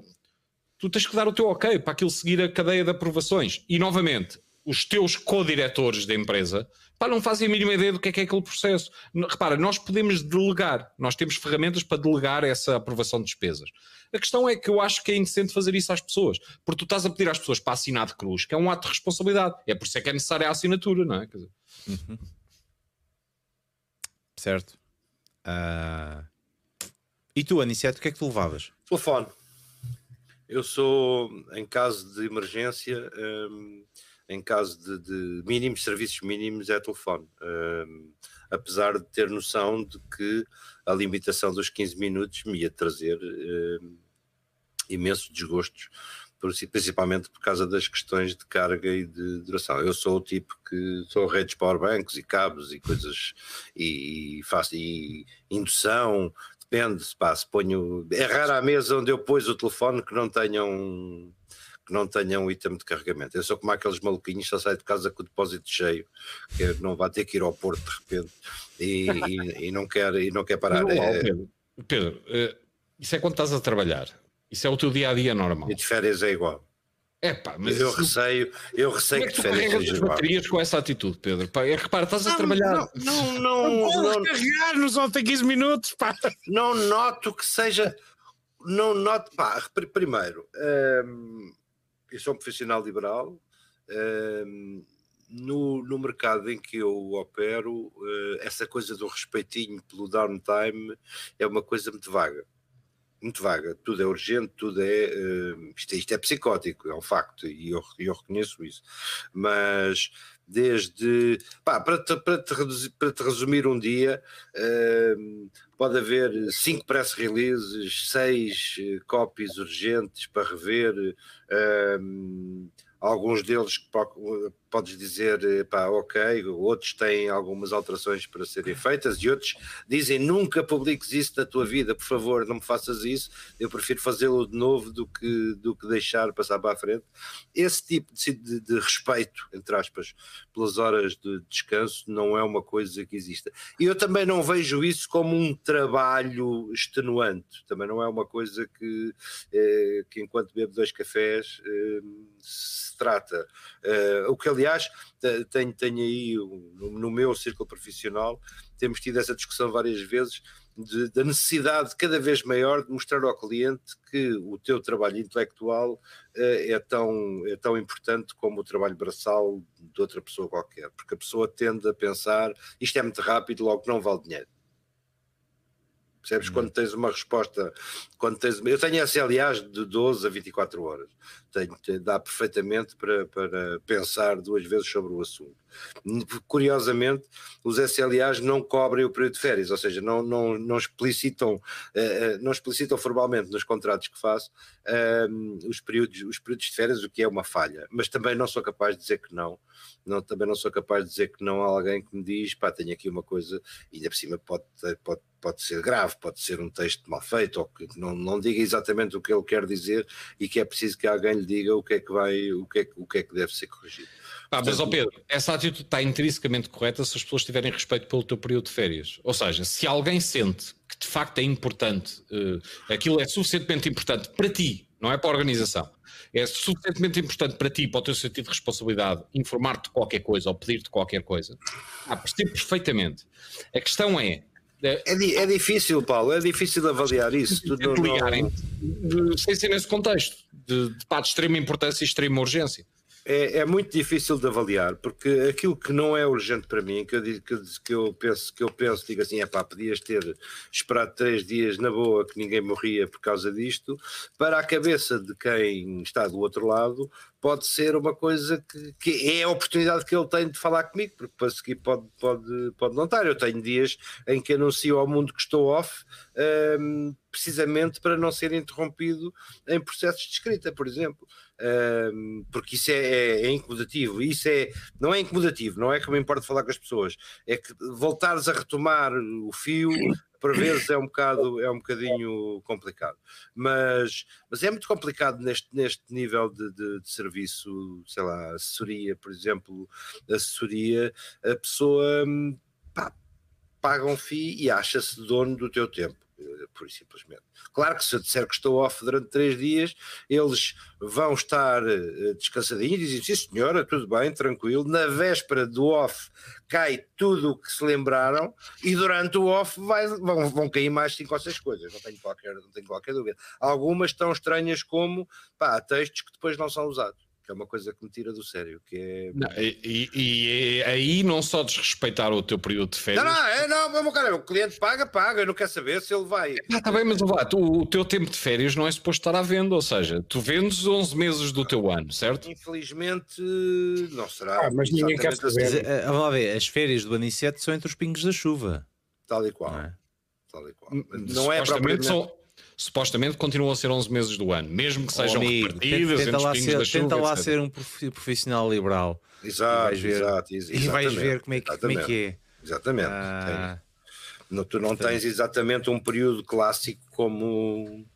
tu tens que dar o teu ok para aquilo seguir a cadeia de aprovações. E, novamente, os teus co-diretores da empresa pá, não fazem a mínima ideia do que é que é aquele processo. Repara, nós podemos delegar, nós temos ferramentas para delegar essa aprovação de despesas. A questão é que eu acho que é indecente fazer isso às pessoas, porque tu estás a pedir às pessoas para assinar de cruz, que é um ato de responsabilidade. É por isso é que é necessária a assinatura, não é? Dizer... Uhum. Certo. Uh... E tu, Aniceto, o que é que tu levavas? Telefone. Eu sou, em caso de emergência, hum, em caso de, de mínimos, serviços mínimos, é telefone. Apesar de ter noção de que a limitação dos 15 minutos me ia trazer um, imensos desgostos, principalmente por causa das questões de carga e de duração. Eu sou o tipo que sou redes powerbanks e cabos e coisas e, e faço e indução, depende, pá, se ponho. É raro a mesa onde eu pus o telefone que não tenham. Um, que não tenham um item de carregamento. Eu sou como aqueles maluquinhos só sai de casa com o depósito cheio, que não vai ter que ir ao porto de repente e, e, e não, quer, e não quer parar. Não, é... Pedro, Pedro uh, isso é quando estás a trabalhar. Isso é o teu dia a dia normal. E de férias é igual. É pá, mas eu receio, eu receio que, é que, que de férias seja baterias com essa atitude, Pedro. Pá, é, repara, estás não, a trabalhar. Não, não, não. não, carregar nos ontem 15 minutos, pá. Não noto que seja. Não noto, pá, primeiro. Hum, eu sou um profissional liberal. Uh, no, no mercado em que eu opero, uh, essa coisa do respeitinho pelo downtime é uma coisa muito vaga. Muito vaga. Tudo é urgente, tudo é. Uh, isto, isto, é psicótico, é um facto, e eu, eu reconheço isso. Mas desde. Pá, para, te, para, te reduzir, para te resumir um dia, uh, pode haver cinco press releases, seis uh, copies urgentes para rever, uh, alguns deles podes dizer, eh, pá, ok, outros têm algumas alterações para serem feitas e outros dizem nunca publiques isso na tua vida, por favor, não me faças isso, eu prefiro fazê-lo de novo do que, do que deixar passar para a frente. Esse tipo de, de, de respeito, entre aspas, pelas horas de descanso não é uma coisa que exista. E eu também não vejo isso como um trabalho extenuante, também não é uma coisa que, eh, que enquanto bebo dois cafés eh, se trata. Uh, o que, aliás, tenho, tenho aí no, meu círculo profissional, temos tido essa discussão várias vezes de, da necessidade cada vez maior de mostrar ao cliente que o teu trabalho intelectual uh, é, tão, é tão importante como o trabalho braçal de outra pessoa qualquer, porque a pessoa tende a pensar isto é muito rápido, logo não vale dinheiro. Percebes? Uhum. Quando tens uma resposta, quando tens, eu tenho SLAs de 12 a 24 horas, tenho, dá perfeitamente para, para pensar duas vezes sobre o assunto. Curiosamente, os SLAs não cobrem o período de férias, ou seja, não, não, não, explicitam, uh, não explicitam formalmente nos contratos que faço uh, os, períodos, os períodos de férias, o que é uma falha, mas também não sou capaz de dizer que não. Não, também não sou capaz de dizer que não há alguém que me diz, pá, tenho aqui uma coisa, e ainda por cima pode, pode pode ser grave, pode ser um texto mal feito, ou que não, não diga exatamente o que ele quer dizer e que é preciso que alguém lhe diga o que é que vai, o que é, o que, é que deve ser corrigido. Ah, mas, ó Pedro, essa atitude está intrinsecamente correta se as pessoas tiverem respeito pelo teu período de férias. Ou seja, se alguém sente que de facto é importante, uh, aquilo é suficientemente importante para ti, não é para a organização, é suficientemente importante para ti, para o teu sentido de responsabilidade, informar-te de qualquer coisa ou pedir-te qualquer coisa, ah, percebo perfeitamente. A questão é, é, é, difícil, Paulo, é difícil avaliar isso. Tu não, ligarem, sem ser nesse contexto, de, de, de extrema importância e extrema urgência. É, é, muito difícil de avaliar, porque aquilo que não é urgente para mim, que eu, que, que eu penso, que eu penso, digo assim, é pá, podias ter esperado três dias na boa que ninguém morria por causa disto, para a cabeça de quem está do outro lado, pode ser uma coisa que, que é a oportunidade que ele tem de falar comigo, porque para seguir pode, pode, pode não estar. Eu tenho dias em que anuncio ao mundo que estou off, um, precisamente para não ser interrompido em processos de escrita, por exemplo porque isso é, é, é, incomodativo. Isso é, não é incomodativo, não é que me importa falar com as pessoas, é que voltares a retomar o fio por vezes é um bocado é um bocadinho complicado. Mas mas é muito complicado neste neste nível de, de, de serviço sei lá assessoria por exemplo assessoria a pessoa pá, paga um FII e acha-se dono do teu tempo e simplesmente. Claro que se eu disser que estou off durante três dias, eles vão estar uh, descansadinhos e dizem, sim senhora, tudo bem, tranquilo, na véspera do off cai tudo o que se lembraram e durante o off vai, vão, vão cair mais cinco ou seis coisas, não tenho qualquer, não tenho qualquer dúvida. Algumas tão estranhas como, pá, textos que depois não são usados que é uma coisa que me tira do sério. Que é... Não, e, e, e, aí não só desrespeitar o teu período de férias. Não, não, é, não, meu cara, o cliente paga, paga, eu não quero saber se ele vai. Ah, tá bem, mas vá, tu, o teu tempo de férias não é suposto estar à venda, ou seja, tu vendes 11 meses do teu ano, certo? Infelizmente, não será. Ah, mas ninguém quer saber. Assim. Eh, vamos lá ver, as férias do ano 7 são entre os pingos da chuva. Tal e qual. Não é, Tal e qual. Não é propriamente... São supostamente continuam a ser 11 meses do ano, mesmo que sejam oh, amigo, repartidas tenta, tenta lá, ser, da chuva, tenta lá ser um profissional liberal. Exato, e vais ver, exato, e vais ver como é que, como é, que é. Exatamente. Ah, não, tu não tens exatamente um período clássico como,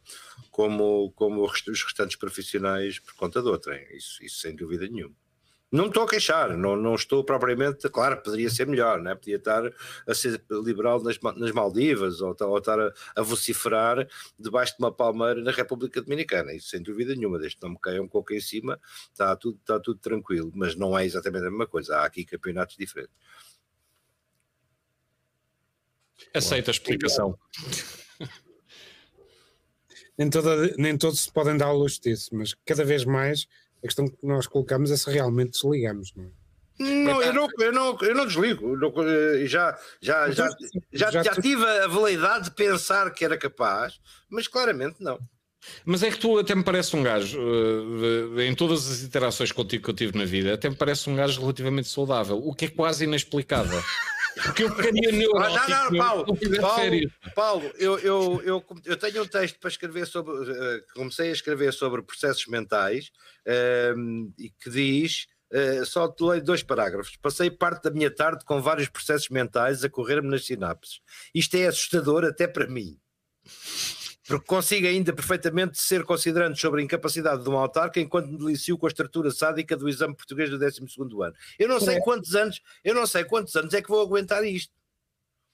como, como os restantes profissionais por conta de outra. Isso, isso sem dúvida nenhuma. Não estou a queixar, não, não estou propriamente, claro, poderia ser melhor, né? podia estar a ser liberal nas, nas Maldivas ou, ou estar a, a, vociferar debaixo de uma palmeira na República Dominicana, isso sem dúvida nenhuma, desde que não me caia um coco em cima, está tudo, está tudo tranquilo, mas não é exatamente a mesma coisa, há aqui campeonatos diferentes. Aceita a explicação. nem, toda, nem todos se podem dar a luz disso, mas cada vez mais a questão que nós colocamos é se realmente desligamos, não é? Não, eu não, eu não, eu não desligo. Não, eh, já, já, já, já, já, já tive a veleidade de pensar que era capaz, mas claramente não. Mas é que tu até me parece um gajo, uh, em todas as interações contigo que eu tive na vida, até me parece um gajo relativamente saudável, o que é quase inexplicável. Porque eu ficaria neurótico. Ah, não, não, Paulo, Paulo, Paulo eu, eu, eu, eu, tenho um texto para escrever sobre. Uh, comecei a escrever sobre processos mentais uh, e que diz Uh, só leio dois parágrafos. Passei parte da minha tarde com vários processos mentais a correr-me nas sinapses. Isto é assustador até para mim. Porque consigo ainda perfeitamente ser considerando sobre a incapacidade de um autarca enquanto me delicio com a estrutura sádica do exame português do 12 ano. Eu não sei quantos anos, eu não sei quantos anos é que vou aguentar isto.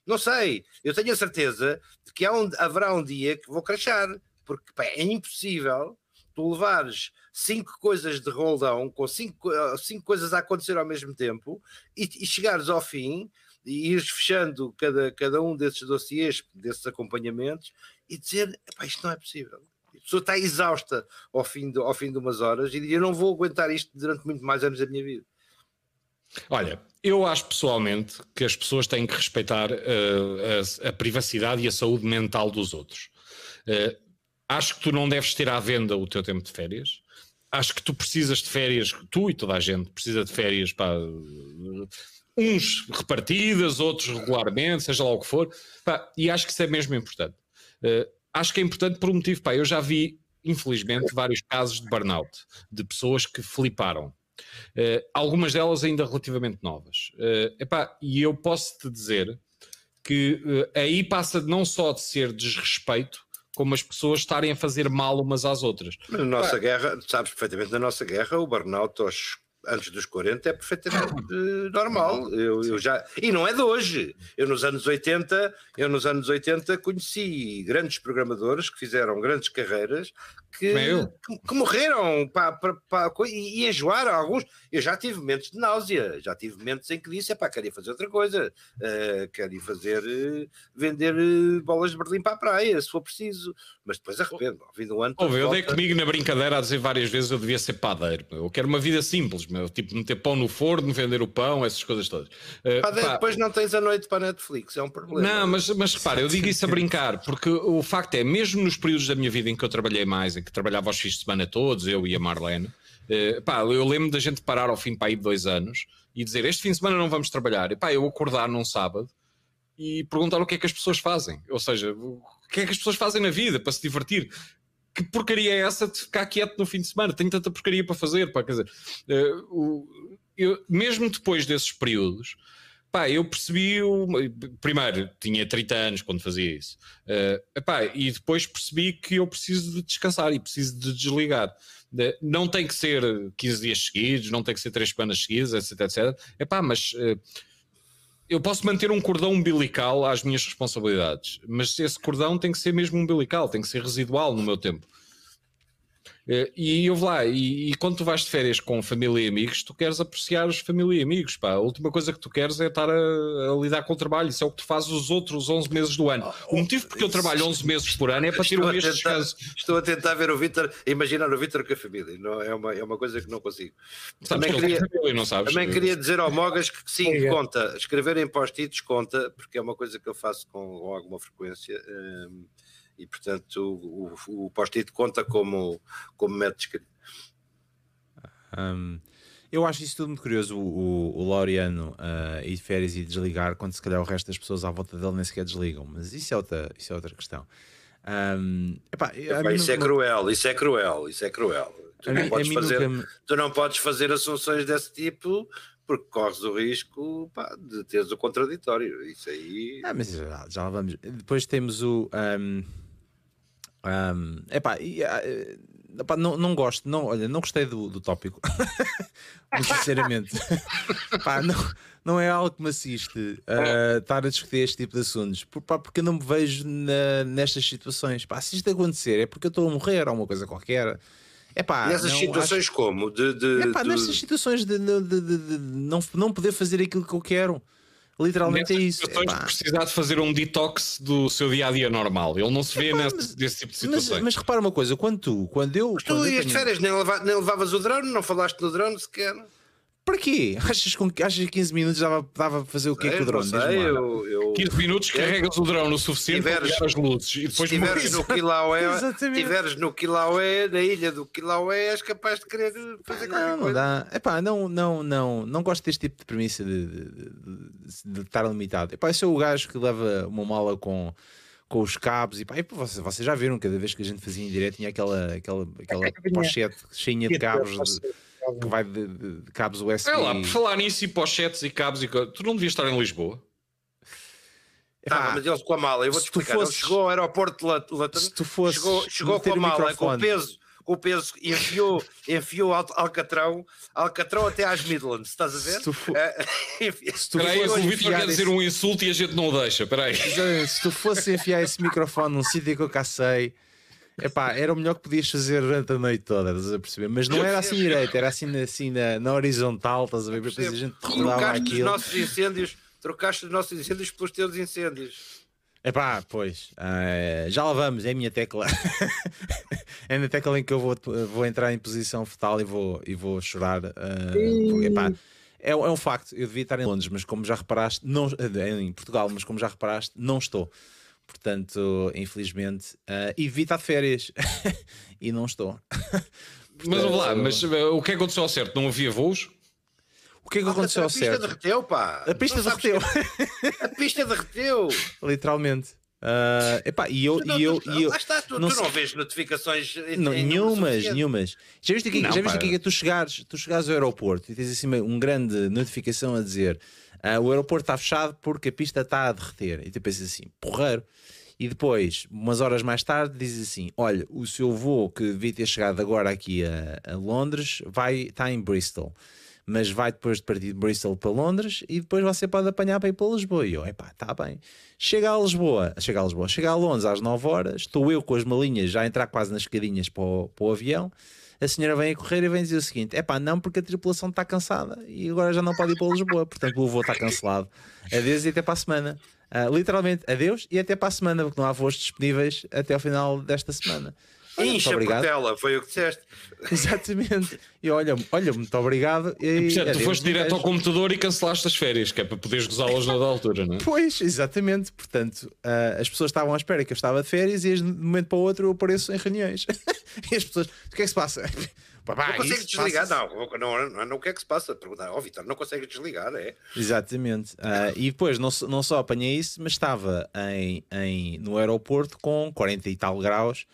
Não sei. Eu tenho a certeza de que um, haverá um dia que vou crachar. Porque pá, é impossível tu levares cinco coisas de roldão, com cinco, cinco coisas a acontecer ao mesmo tempo, e, e chegares ao fim e ires fechando cada, cada um desses dossiês, desses acompanhamentos, e dizer: isto não é possível. A pessoa está exausta ao fim, de, ao fim de umas horas e eu não vou aguentar isto durante muito mais anos da minha vida. Olha, eu acho pessoalmente que as pessoas têm que respeitar uh, a, a, privacidade e a saúde mental dos outros. Uh, acho que tu não deves ter à venda o teu tempo de férias. Acho que tu precisas de férias, tu e toda a gente precisa de férias para uns repartidas, outros regularmente, seja lá o que for. Pá, e acho que isso é mesmo importante. Uh, acho que é importante por um motivo, pá, eu já vi, infelizmente, vários casos de burnout, de pessoas que fliparam. Uh, algumas delas ainda relativamente novas. Uh, epá, e eu posso te dizer que aí passa não só de ser desrespeito, como as pessoas estarem a fazer mal umas às outras. Na nossa guerra, sabes perfeitamente, na nossa guerra, o burnout aos antes dos 40 é perfeitamente uh, normal. Eu, eu, já, e não é de hoje. Eu nos anos 80, eu nos anos 80 conheci grandes programadores que fizeram grandes carreiras que, que, que, morreram pá, pá, pá, e, e enjoaram alguns. Eu já tive momentos de náusea, já tive momentos em que disse: pá, queria fazer outra coisa, uh, queria fazer, uh, vender uh, bolas de Berlim para a praia, se for preciso. Mas depois arrependo, ao fim do ano. Ouve, eu dei comigo na brincadeira a dizer várias vezes eu devia ser padeiro. Eu quero uma vida simples, meu, tipo meter pão no forno, vender o pão, essas coisas todas. padeiro, depois não tens a noite para a Netflix, é um problema. Não, mas, mas repara, eu digo isso a brincar, porque o facto é, mesmo nos períodos da minha vida em que eu trabalhei mais, que trabalhava aos fins de semana todos, eu e a Marlene. Uh, pá, eu lembro da gente parar ao fim para aí de dois anos e dizer este fim de semana não vamos trabalhar. E pá, eu acordar num sábado e perguntar o que é que as pessoas fazem. Ou seja, o que é que as pessoas fazem na vida para se divertir. Que porcaria é essa de ficar quieto no fim de semana? Tenho tanta porcaria para fazer. Pá, quer dizer, o, eu, mesmo depois desses períodos, Pá, eu percebi. O... Primeiro, tinha 30 anos quando fazia isso. Uh, epá, e depois percebi que eu preciso de descansar e preciso de desligar. De... Não tem que ser 15 dias seguidos, não tem que ser 3 semanas seguidas, etc. etc. Epá, mas. Uh, eu posso manter um cordão umbilical às minhas responsabilidades, mas esse cordão tem que ser mesmo umbilical, tem que ser residual no meu tempo. Eh, e eu vou lá, e, e, quando tu vais de férias com família e amigos, tu queres apreciar os família e amigos, pá. A última coisa que tu queres é estar a, a lidar com o trabalho, isso é o que tu fazes os outros 11 meses do ano. O motivo porque eu trabalho 11 meses por ano é para ter um mês de descanso. Estou a tentar ver o Vitor, imaginar o Vitor com a família, não, é, uma, é uma coisa que não consigo. Sabes também queria, família, não sabes? também queria dizer ao Mogas que sim, é. conta, escrever em post-its conta, porque é uma coisa que eu faço com, com alguma frequência. Hum, e portanto o, o, o post-it conta como, como método de escrita. Um, eu acho isso tudo muito curioso, o, o, Laureano uh, ir de férias e desligar, quando se calhar o resto das pessoas à volta dele nem sequer desligam, mas isso é outra, isso é outra questão. Um, epá, epá, isso não, é cruel, isso é cruel, isso é cruel. Tu, não, podes fazer, me... tu não podes fazer assunções desse tipo porque corres o risco pá, de teres o contraditório. Isso aí. Ah, mas já, já vamos. Depois temos o. Um um, epá, e, uh, epá, não, não gosto, não, olha, não gostei do, do tópico, muito sinceramente. Epá, não, não é algo que me assiste uh, estar a discutir este tipo de assuntos, por, pá, porque eu não me vejo na, nestas situações. Pá, se isto acontecer é porque eu estou a morrer ou uma coisa qualquer. Epá, Nessas não, situações acho... como? De, de, epá, de... Nestas situações de, de, de, de, não, não poder fazer aquilo que eu quero. Literalmente Nessas é isso. Situações precisar de fazer um detox do seu dia a dia normal. Ele não se vê nesse, mas, desse tipo de situações. Mas, mas, repara uma coisa: quando tu, quando eu. Mas tu quando ias de férias, nem, leva, nem levavas o drone, não falaste no drone sequer. Para quê? Achas que achas 15 minutos dava, dava para fazer o quê com o drone? Sei, eu, eu... 15 minutos carregas o drone o suficiente tiveres, para as luzes e depois se estiveres no Kilaué, estiveres no Kilaué, na ilha do Kilaué, és capaz de querer fazer não, qualquer coisa. Dá. Epá, não, não, não, não gosto deste tipo de premissa de, de, de, de estar limitado. Epá, eu sou o gajo que leva uma mala com com os cabos e pá, e vocês, vocês já viram cada vez que a gente fazia em direto tinha aquela, aquela, aquela pochete cheinha de cabos de, que vai de, de, de cabos USB. É lá, por falar nisso e pochetes e cabos e tu não devias estar em Lisboa. Tá, mas ele com a mala, eu vou-te explicar. Fosses... Ele chegou ao aeroporto de Latam, se tu fosse chegou, chegou com a mala, com o peso, com o peso, e enfiou, enfiou Alcatrão, Alcatrão até às Midlands, estás a ver? Se tu for... Espera aí, o Vitor quer dizer um insulto e a gente não o deixa, espera aí. Se tu fosse enfiar esse microfone num sítio que eu cacei, epá, era o melhor que podias fazer durante a noite toda, estás a perceber? Mas não era assim direito, era assim, assim na, na horizontal, estás a ver? Depois a gente rodava aquilo. os nossos incêndios trocaste os nossos incêndios pelos teus incêndios. Epá, pois, uh, já lá vamos, é a minha tecla. é na tecla em que eu vou, vou entrar em posição fetal e vou, e vou chorar. Uh, epá, é, é um facto, eu devia estar em Londres, mas como já reparaste, não, eh, em Portugal, mas como já reparaste, não estou. Portanto, infelizmente, uh, e estar de férias e não estou. Portanto, mas vamos lá, mas uh, o que aconteceu ao certo? Não havia voos? O que é que ah, aconteceu ao certo? A pista derreteu, pá. A pista derreteu. A pista derreteu. Literalmente. Uh, epá, e eu, não, e eu, e eu, lá está, tu não, tu não vês notificações não, em nenhumas, nenhumas. Já viste aqui, não, já viste aqui que é tu chegares, tu chegares ao aeroporto e tens assim um grande notificação a dizer uh, o aeroporto está fechado porque a pista está a derreter. E tu pensas assim, porreiro. E depois, umas horas mais tarde, dizes assim: Olha, o seu voo que devia ter chegado agora aqui a, a Londres vai estar em Bristol mas vai depois de partir de Bristol para Londres e depois você pode apanhar para ir para Lisboa. E eu, epá, está bem. Chega a Lisboa, chega a Lisboa, chega a Londres às 9 horas, estou eu com as malinhas já a entrar quase nas escadinhas para o, para o avião. A senhora vem a correr e vem dizer o seguinte: é pá, não, porque a tripulação está cansada e agora já não pode ir para Lisboa, portanto o voo está cancelado. Adeus e até para a semana. Uh, literalmente, adeus e até para a semana, porque não há voos disponíveis até ao final desta semana. Incha Portela, foi o que disseste. Exatamente. E olha, olha, muito obrigado. E, Portanto, tu foste direto ao computador e cancelaste as férias, que é para poderes gozá-las na altura, não é? Pois, exatamente. Portanto, uh, as pessoas estavam à espera que eu estava de férias e de um momento para o outro eu apareço em reuniões. e as pessoas, o que é que se passa? Papá, não consegue desligar, não, não, não, não, o que é que se passa? Perguntar, ó oh, Vitor, não consegue desligar, é? Exatamente. Uh, e depois não, não só apanhei isso, mas estava em, em, no aeroporto com 40 e tal graus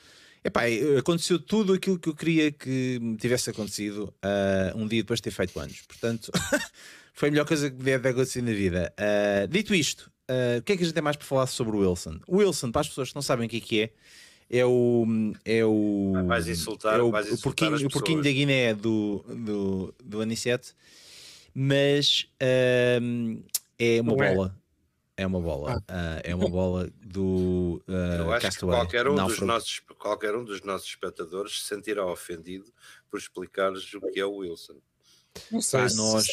Epá, aconteceu tudo aquilo que eu queria que tivesse acontecido uh, um dia depois de ter feito anos. Portanto, foi a melhor coisa que deve acontecer na vida. Uh, dito isto, uh, o que é que a gente tem mais para falar sobre o Wilson? O Wilson, para as pessoas que não sabem o que é que é, é o. É o. Ah, vais insultar, é o, vais insultar o, porquinho, o porquinho da Guiné do, do, do Anicete, mas é uma é. bola. É uma bola. Ah. Uh, é uma bola do. Uh, Eu acho Castaway, que qualquer um, dos nossos, qualquer um dos nossos espectadores se sentirá ofendido por explicares o que é o Wilson. Não sei. Ah, nós.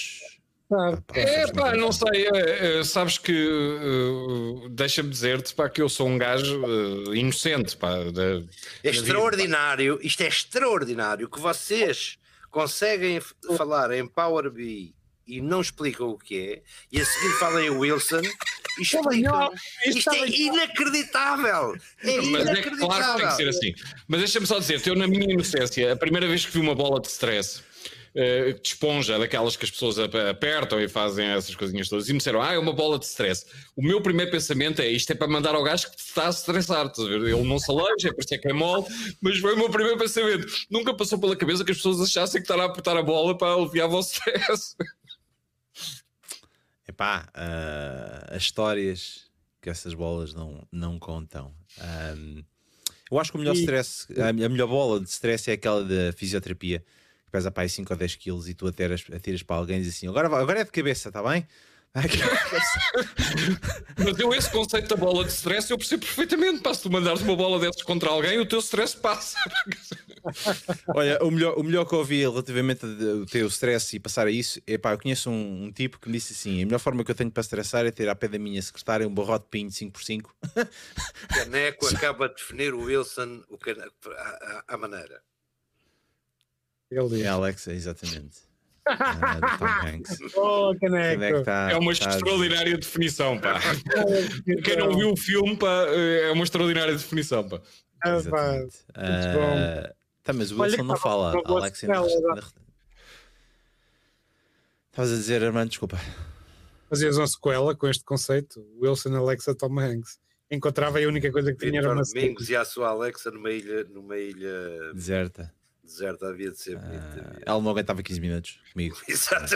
Ah, é pá, não sei, é, é, sabes que uh, deixa-me dizer-te pá, que eu sou um gajo uh, inocente. Pá, de, é extraordinário, isto é extraordinário que vocês conseguem falar em Power BI e não explicam o que é, e a seguir falam em Wilson explicam. Isto é inacreditável! É Mas é claro que tem que ser assim. Mas deixa-me só dizer, eu na minha inocência, a primeira vez que vi uma bola de stress. Uh, de esponja, daquelas que as pessoas apertam e fazem essas coisinhas todas, e me disseram, ah, é uma bola de stress. O meu primeiro pensamento é, isto é para mandar ao gajo que está a estressar, ele não se aleja, é por isso é que é mole, mas foi o meu primeiro pensamento. Nunca passou pela cabeça que as pessoas achassem que estar a apertar a bola para aliviar o stress. Epá, uh, as histórias que essas bolas não, não contam. Um, eu acho que o melhor e... stress, a, melhor bola de stress é aquela da fisioterapia, que pesa para aí 5 ou 10 quilos e tu atiras, atiras para alguém e diz assim: agora, agora é de cabeça, está bem? Mas eu, esse conceito da bola de stress, eu percebo perfeitamente. Pá, se tu mandares uma bola dessas contra alguém, o teu stress passa. Olha, o melhor, o melhor que eu ouvi relativamente ao teu stress e passar a isso é pá, eu conheço um, um, tipo que me disse assim: a melhor forma que eu tenho para estressar é ter à pé da minha secretária um barrote de pinho 5x5. Caneco acaba de definir o Wilson o à, maneira. Ele É Alexa, exatamente. Ah, Tom Hanks. Oh, caneco. É, tá, é, uma tá extraordinária definição, pá. Quem não viu o filme, pá, é uma extraordinária definição, pá. Ah, Exatamente. Uh, tá, mas o Wilson Olha, não fala. Alex ainda. Estavas a dizer, Armando, desculpa. Fazias uma sequela com este conceito: Wilson, Alexa, Tom Hanks. Encontrava a única coisa que tinha era uma Domingos e a sua Alexa numa ilha, numa ilha deserta. Deserta havia de ser. Uh, ela não aguentava 15 minutos comigo. Exato.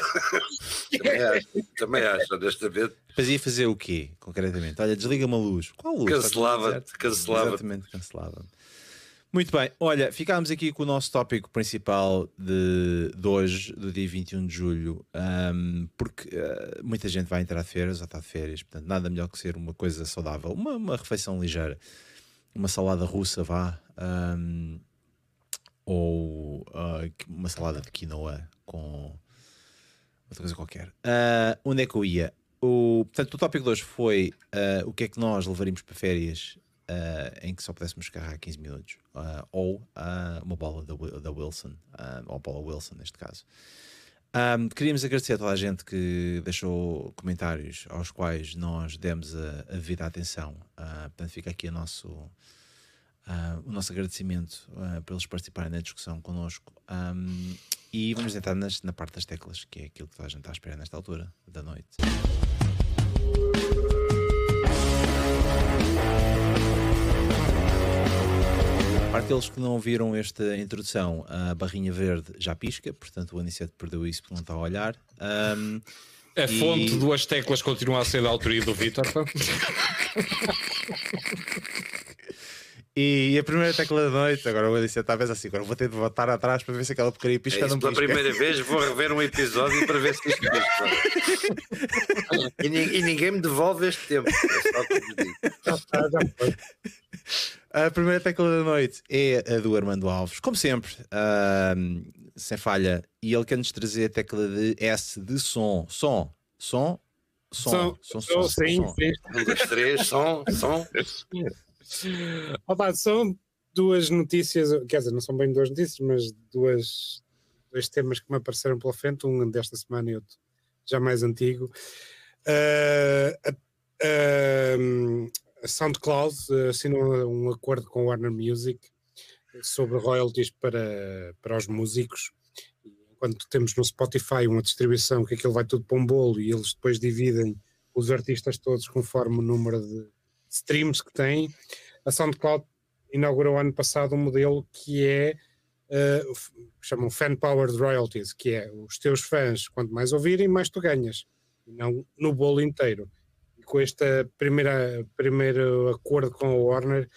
também acho, também acho, honestamente. Depois ia fazer o quê, concretamente? Olha, desliga-me a luz. Qual luz? Cancelava, cancelava. Exatamente, cancelava. Muito bem, olha, ficámos aqui com o nosso tópico principal de, de hoje, do dia 21 de julho, um, porque uh, muita gente vai entrar de férias ou está de férias, portanto, nada melhor que ser uma coisa saudável, uma, uma refeição ligeira, uma salada russa, vá, um, ou uh, uma salada de quinoa com outra coisa qualquer. Uh, onde é que eu ia? O, portanto, o tópico de hoje foi o que é que nós levaríamos para férias uh, em que só pudéssemos carregar 15 minutos, uh, ou uh, uma bola da, da Wilson, ou bola Wilson neste caso. Um, queríamos agradecer a toda a gente que deixou comentários aos quais nós demos a, a devida atenção. portanto, fica aqui a nosso, o nosso agradecimento por eles participarem na discussão connosco. Um, e vamos entrar nas, na parte das teclas, que é aquilo que toda a gente está a esperar nesta altura da noite. Para aqueles que não viram esta introdução, a barrinha verde já pisca, portanto o Aniceto perdeu isso porque não está a olhar. Um, a e... fonte duas teclas continua a ser da autoria do Vitor. E a primeira tecla da noite, agora o a ver assim, agora vou ter de voltar atrás para ver se aquela porcaria pisca é não pisca. Pela primeira vez vou rever um episódio para ver se isto pisca. e, e, ninguém me devolve este tempo. É só que digo. A primeira tecla da noite é a do Armando Alves, como sempre, uh, sem falha. E ele quer nos trazer a tecla de S de som. Som, som, som, som, som, som. Sim, som. sim. Um, dois, três, som, som. Opa, são duas notícias, quer dizer, não são bem duas notícias, mas duas, dois temas que me apareceram pela frente, um desta semana e outro já mais antigo. Uh, uh, a SoundCloud uh, assinou um acordo com Warner Music sobre royalties para, para os músicos. Enquanto temos no Spotify uma distribuição que aquilo vai tudo para um bolo e eles depois dividem os artistas todos conforme o número de streams que têm, a SoundCloud inaugurou ano passado um modelo que é uh, chamam Fan Powered Royalties, que é os teus fãs, quanto mais ouvirem, mais tu ganhas, não no bolo inteiro com este primeira, primeiro acordo com a Warner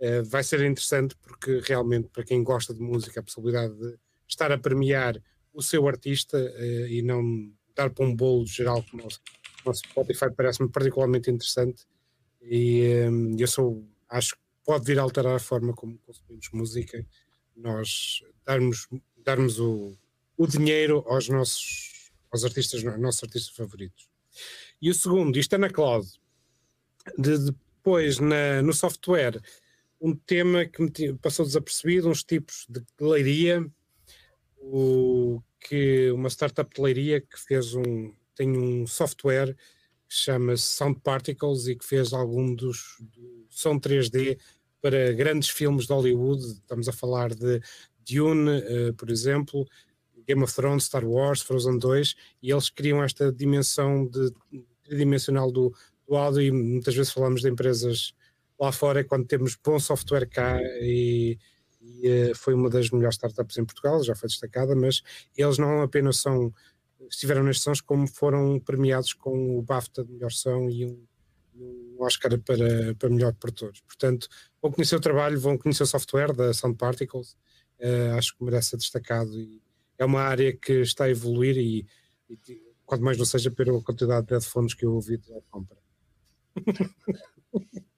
uh, vai ser interessante porque realmente para quem gosta de música a possibilidade de estar a premiar o seu artista uh, e não dar para um bolo geral como o Spotify parece-me particularmente interessante. E um, eu sou, acho que pode vir a alterar a forma como consumimos música nós darmos, darmos o, o dinheiro aos nossos aos artistas, aos nossos artistas favoritos e o segundo, isto é na cloud. De, depois, na, no software, um tema que me passou desapercebido, uns tipos de leiria, o, que uma startup de leiria que fez um, tem um software que chama-se Sound Particles e que fez algum dos do som 3D para grandes filmes de Hollywood. Estamos a falar de Dune, uh, por exemplo, Game of Thrones, Star Wars, Frozen 2, e eles criam esta dimensão de, tridimensional do, do áudio e muitas vezes falamos de empresas lá fora quando temos bom software cá e, e uh, foi uma das melhores startups em Portugal, já foi destacada, mas eles não apenas são estiveram nestes sons como foram premiados com o BAFTA de melhor som e um, um Oscar para, para melhor produtores. Portanto, vão conhecer o trabalho, vão conhecer o software da Sound Particles, uh, acho que merece ser destacado e é uma área que está a evoluir e, e quanto mais não seja pela quantidade de headphones que eu ouvi de compra.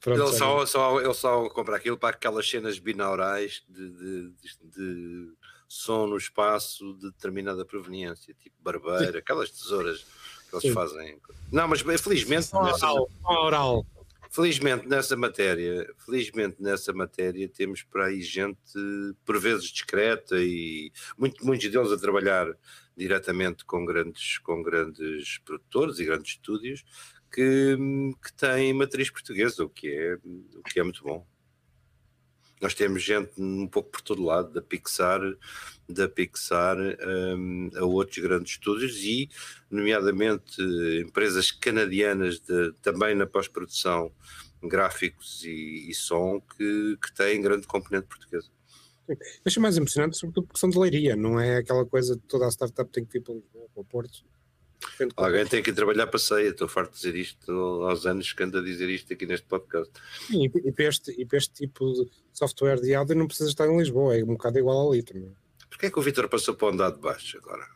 Pronto, ele, só, só, ele só compra aquilo para aquelas cenas binaurais de, de, de, de som no espaço de determinada proveniência, tipo barbeira, aquelas tesouras que eles Sim. fazem. Não, mas felizmente. Oral, oral. Felizmente nessa matéria, felizmente nessa matéria temos para aí gente por vezes discreta e muito, muitos deles a trabalhar diretamente com grandes, com grandes produtores e grandes estúdios que, que têm matriz portuguesa, o que é, o que é muito bom. Nós temos gente um pouco por todo lado, da Pixar, da Pixar um, a outros grandes estúdios e, nomeadamente, empresas canadianas de, também na pós-produção, gráficos e, e som, que, que têm grande componente portuguesa. Acho mais impressionante, sobretudo porque são de leiria, não é aquela coisa de toda a startup tem que ir para Lisboa, para o Porto. Alguém tem que trabalhar para ceia, estou farto de dizer isto aos anos que ando a dizer isto aqui neste podcast. E, e, para este, e para este tipo de software de áudio não precisa estar em Lisboa, é um bocado igual ali também. Porquê é que o Vitor passou para o andar de baixo agora?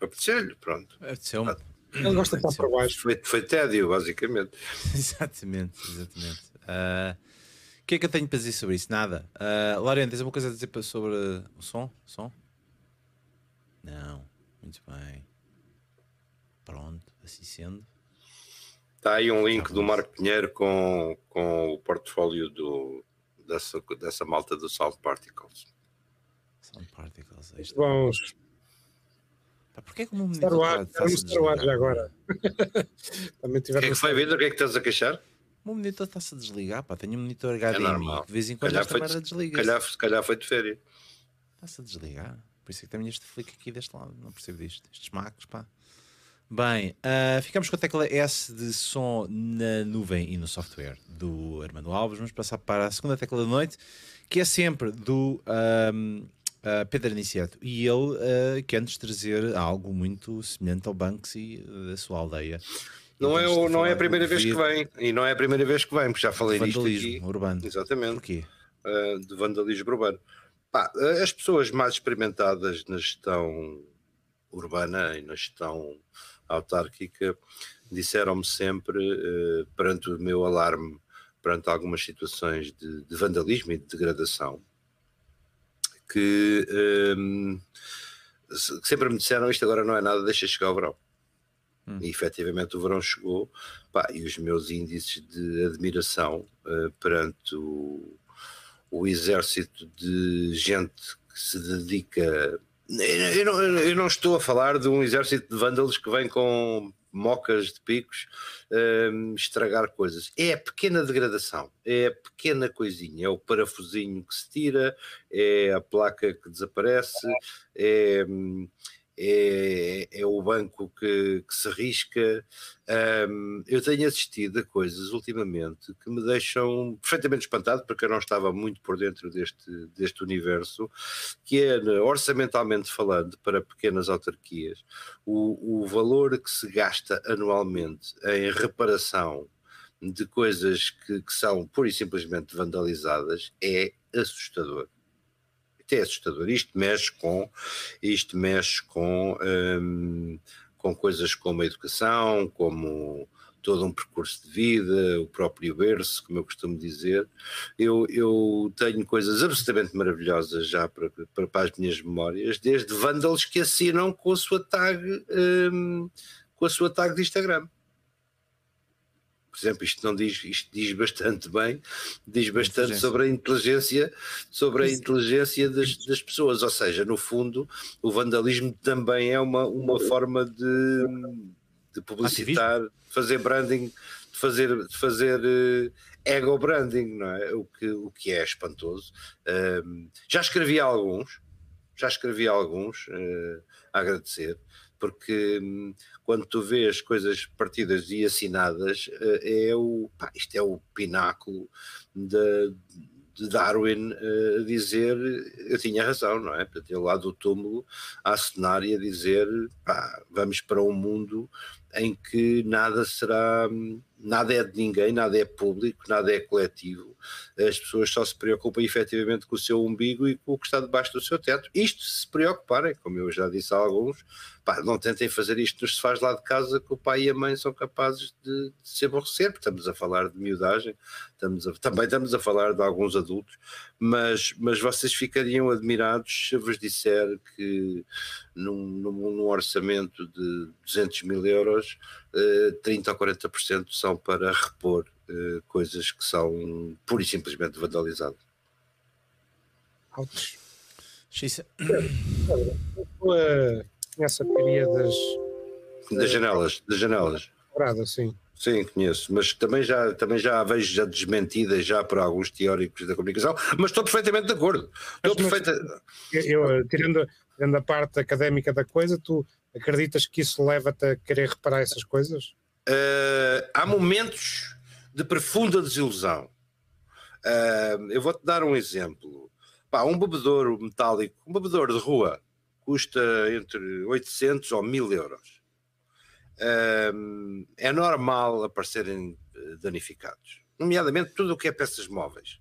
Apeteceu-lhe, pronto. Apeteceu-me. Ele gosta de estar para baixo. Foi, foi tédio, basicamente. exatamente, exatamente. Uh, o que é que eu tenho para dizer sobre isso? Nada. Uh, Lorena, tens alguma coisa a dizer sobre o som? O som? Não. Muito bem. Pronto, assim sendo. Está aí um link do Marco Pinheiro com, com o portfólio do, dessa, dessa malta do Sound Particles. Sound Particles. Isto Vamos. Pá, porquê que o meu monitor Star está Wars, Star Wars já agora. Também tiveram o que é que foi, Vitor? O que é que estás a queixar? O meu monitor está-se a desligar, pá. Tenho um monitor HDMI é que de vez em quando calhar esta merda desliga. Calhar, se calhar foi de férias. Está-se a desligar. Por isso é que tenho este flick aqui deste lado. Não percebo disto. Estes macos, pá. Bem, uh, ficamos com a tecla S de som na nuvem e no software do Armando Alves. Vamos passar para a segunda tecla da noite, que é sempre do um, uh, Pedro Aniceto. E ele uh, quer-nos trazer algo muito semelhante ao Banksy da sua aldeia. Não é, o, não é a primeira vez que vem, e não é a primeira vez que vem, porque já falei disto aqui. urbano. Exatamente. Porquê? Uh, de vandalismo urbano. Pá, as pessoas mais experimentadas na gestão urbana e na gestão autárquica, disseram-me sempre, uh, perante o meu alarme, perante algumas situações de, de vandalismo e de degradação, que um, ehm, sempre me disseram isto agora não é nada, deixa chegar o verão. Hum. E efetivamente o verão chegou, pá, e os meus índices de admiração uh, perante o, o exército de gente que se dedica eu não, eu não, estou a falar de um exército de vândalos que vem com mocas de picos um, estragar coisas. É a pequena degradação, é a pequena coisinha, é o parafusinho que se tira, é a placa que desaparece, é, hum, é, é o banco que, que se risca. Um, eu tenho assistido a coisas ultimamente que me deixam perfeitamente espantado, porque eu não estava muito por dentro deste, deste universo, que é, orçamentalmente falando, para pequenas autarquias, o, o valor que se gasta anualmente em reparação de coisas que, que são pura e simplesmente vandalizadas é assustador é assustador. Isto mexe com, isto mexe com, um, com coisas como a educação, como todo um percurso de vida, o próprio berço, como eu costumo dizer. Eu, eu tenho coisas absolutamente maravilhosas já para, para, para as minhas memórias, desde vândalos que assinam com a sua tag, um, com a sua tag de Instagram por exemplo, isto não diz, isto diz bastante bem, diz bastante sobre a inteligência, sobre a inteligência das, das, pessoas, ou seja, no fundo, o vandalismo também é uma, uma forma de, de publicitar, de fazer branding, de fazer, de fazer uh, ego branding, não é? O que, o que é espantoso. Uh, já escrevi alguns, já escrevi alguns uh, a agradecer porque hum, quando tu vês coisas partidas e assinadas, eh, é o, pá, isto é o pináculo de, de Darwin eh, a dizer eu tinha razão, não é? Para ter lá do túmulo a assinar e a dizer pá, vamos para um mundo em que nada será, nada é de ninguém, nada é público, nada é coletivo. As pessoas só se preocupam efetivamente com o seu umbigo e com o que está debaixo do seu teto. Isto se preocuparem, como eu já disse a alguns, pá, não tentem fazer isto nos faz lá de casa que o pai e a mãe são capazes de, de se aborrecer, porque estamos a falar de miudagem, estamos a, também estamos a falar de alguns adultos, mas, mas vocês ficariam admirados se vos disser que num, num, num orçamento de 200 mil euros, eh, 30 ou 40% são para repor eh, coisas que são pura e simplesmente vandalizadas. Altos. Xisa nessa teoria das das janelas, das janelas. Dourada, sim. Sim, conheço, mas também já, também já a vejo já desmentida já por alguns teóricos da comunicação, mas estou perfeitamente de acordo. Estou mas, perfeita... eu, tirando, tirando a parte académica da coisa, tu acreditas que isso leva-te a querer reparar essas coisas? Uh, há momentos de profunda desilusão. Uh, eu vou-te dar um exemplo. Pá, um bebedouro metálico, um bebedouro de rua, custa entre 800 ou 1000 euros é normal aparecerem danificados, nomeadamente tudo o que é peças móveis.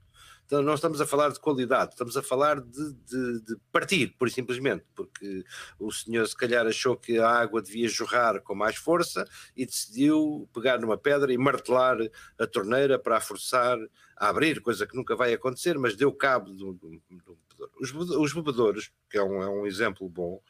Então, não estamos a falar de qualidade, estamos a falar de, de, de, partir, por simplesmente, porque o senhor se calhar achou que a água devia jorrar com mais força e decidiu pegar numa pedra e martelar a torneira para a forçar a abrir, coisa que nunca vai acontecer, mas deu cabo de um, bebedouro. Os, bebedouros, que é um, é um exemplo bom,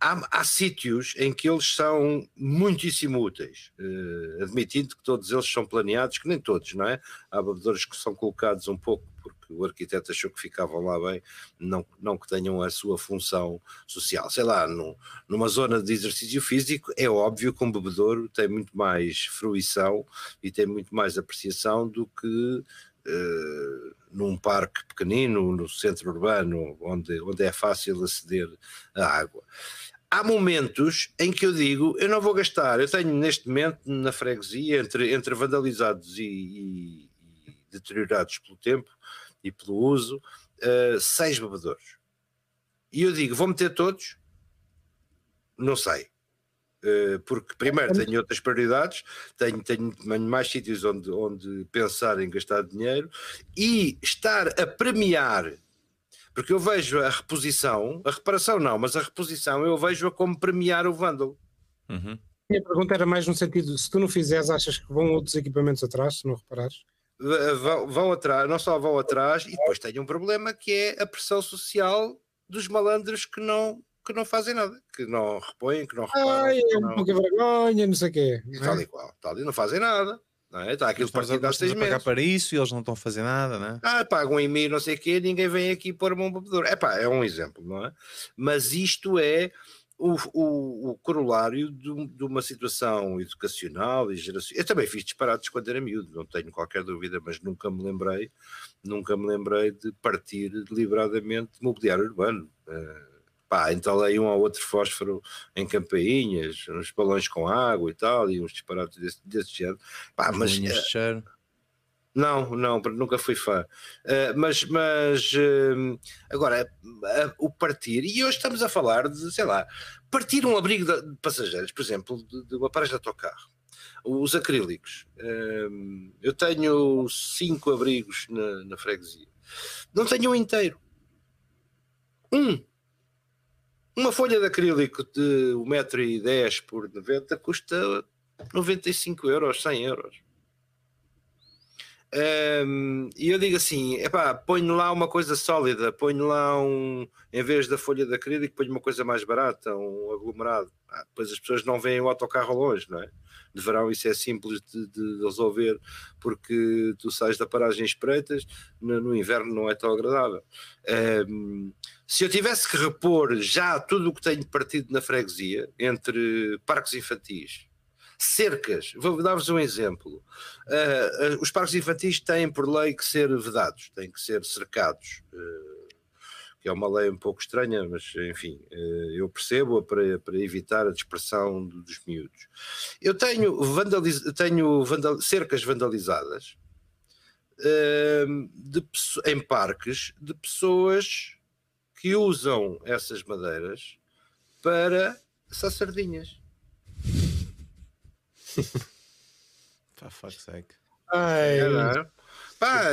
há, há sítios em que eles são muitíssimo úteis, uh, admitindo que todos eles são planeados, que nem todos, não é? Há bebedores que são colocados um pouco porque o arquiteto achou que ficavam lá bem, não, não que tenham a sua função social. Sei lá, no, numa zona de exercício físico, é óbvio que um bebedouro tem muito mais fruição e tem muito mais apreciação do que Uh, num parque pequenino, no centro urbano, onde, onde é fácil aceder à água há momentos em que eu digo, eu não vou gastar, eu tenho neste momento na freguesia, entre, entre vandalizados e, e, e deteriorados pelo tempo e pelo uso, uh, seis bebedores. E eu digo, vou meter todos? Não sei. Uh, porque primeiro tenho outras prioridades, tenho, tenho mais sítios onde, onde pensar em gastar dinheiro e estar a premiar porque eu vejo a reposição, a reparação não, mas a reposição eu vejo-a como premiar o vândalo. Uhum. Minha pergunta era mais no sentido: se tu não fizeres, achas que vão outros equipamentos atrás, se não reparares? Vão, vão atrás, não só vão atrás, e depois tem um problema que é a pressão social dos malandros que não, que não fazem nada, que não repõem, que não reparam. Ai, é um pouco vergonha, não sei o quê. Tal é? e qual, tal e não fazem nada. Não é? Está aquilo partido há seis meses. pagar para isso e eles não estão a fazer nada, não é? Ah, pagam em mim, não sei o quê, ninguém vem aqui pôr-me um bebedouro. É pá, é um exemplo, não é? Mas isto é o, o, o corolário de, de, uma situação educacional e geracional. Eu também fiz disparados quando era miúdo, não tenho qualquer dúvida, mas nunca me lembrei, nunca me lembrei de partir deliberadamente de mobiliário urbano. Uh, pá, entalei um ou outro fósforo em campainhas, uns balões com água e tal, e uns disparados desse, desse género. Pá, mas, cheiro. Não, não, nunca fui fã. Uh, mas, mas uh, agora, o partir, e hoje estamos a falar de, sei lá, partir um abrigo de, de passageiros, por exemplo, de, de uma paragem de autocarro. Os acrílicos. eu tenho cinco abrigos na, na freguesia. Não tenho um inteiro. Um. Uma folha de acrílico de 1,10m por 90 custa 95 euros, 100 euros. Um, e eu digo assim: epá, ponho lá uma coisa sólida, ponho lá um, em vez da folha de acrílico, ponho uma coisa mais barata, um aglomerado. Ah, depois as pessoas não veem o autocarro longe, não é? De verão isso é simples de, de resolver, porque tu sais da paragem espreitas, no, no inverno não é tão agradável. Um, se eu tivesse que repor já tudo o que tenho partido na freguesia, entre parques infantis, cercas, vou dar-vos um exemplo. Uh, uh, os parques infantis têm por lei que ser vedados, têm que ser cercados. Uh, que é uma lei um pouco estranha, mas enfim, eu percebo para, para evitar a dispersão dos miúdos. Eu tenho, vandaliz, tenho vandal, cercas vandalizadas de, em parques de pessoas que usam essas madeiras para assar sardinhas. For fuck's sake. Ai, é, não é? Pá,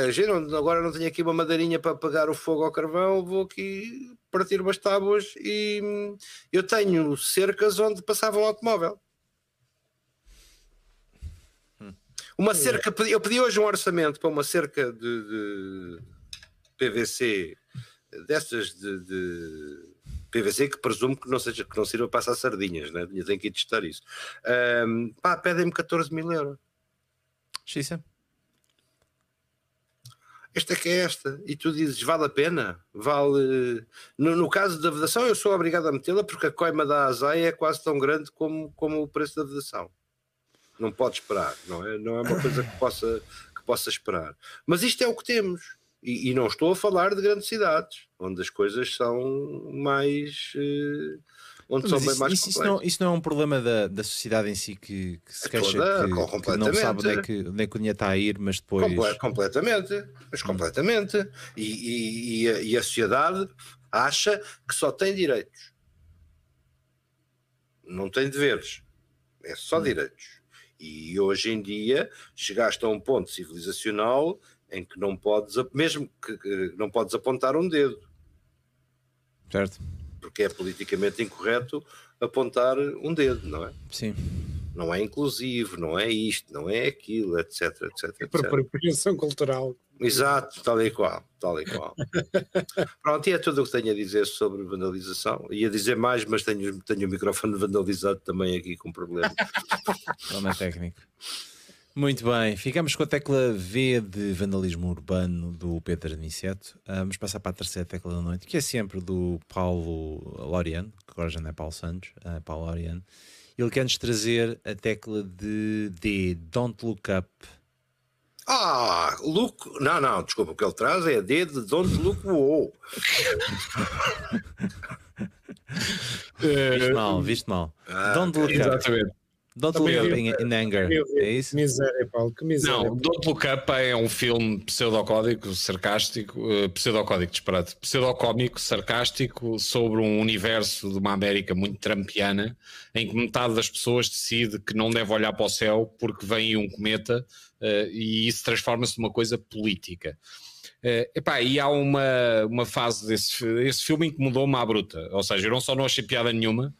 agora não tenho aqui uma madeirinha para pegar o fogo ao carvão, vou aqui partir umas tábuas e hum, eu tenho cercas onde passava um automóvel. Hum. Uma cerca, eu pedi hoje um orçamento para uma cerca de, de PVC dessas de, de, PVC que presumo que não, seja, que não sirva para passar sardinhas, né? tenho que ir testar isso. Um, pá, pedem-me 14 mil euros. Xisa. Esta é que é esta. E tu dizes, vale a pena? Vale. No, no caso da vedação, eu sou obrigado a metê-la porque a coima da azaia é quase tão grande como, como o preço da vedação. Não pode esperar, não é? Não é uma coisa que possa, que possa esperar. Mas isto é o que temos. E, e não estou a falar de grandes cidades, onde as coisas são mais. Uh, onde são isso, mais isso, isso, não, isso não é um problema da, da sociedade em si que, que se é queixa que, que, não sabe onde é que, onde é que o dinheiro está a ir, mas depois. Comple completamente, mas hum. completamente. E, e, e, a, e a sociedade acha que só tem direitos, não tem deveres, é só hum. direitos. E hoje em dia chegaste a um ponto civilizacional em que não podes, mesmo que, que não podes apontar um dedo. Certo porque é politicamente incorreto apontar um dedo, não é? Sim. Não é inclusivo, não é isto, não é aquilo, etc, etc, etc. Por apropriação cultural. Exato, tal e qual, tal e qual. Pronto, e é tudo o que tenho a dizer sobre vandalização. Ia dizer mais, mas tenho, tenho o microfone vandalizado também aqui com problema. Problema técnico. Muito bem, ficamos com a tecla V de vandalismo urbano do Pedro Aniceto. Ah, vamos passar para a terceira tecla da noite, que é sempre do Paulo Loriano, que agora já não é Paulo Santos, é Paulo Loriano. Ele quer-nos trazer a tecla de D, Don't Look Up. Ah, look. Não, não, desculpa, o que ele traz é a D de Don't Look Wow. viste mal, viste mal. Ah, Don't Look Up. Exatamente. Don't Look Up in, in Anger. É isso? Miséria, Paulo, que miséria. Não, Don't Look Up é um filme pseudocódico, sarcástico, uh, pseudocódico, disparado, pseudocómico, sarcástico, sobre um universo de uma América muito trampiana, em que metade das pessoas decide que não deve olhar para o céu porque vem um cometa uh, e isso transforma-se numa coisa política. Uh, epá, e há uma, uma fase desse esse filme incomodou-me à bruta, ou seja, eu não só não achei piada nenhuma,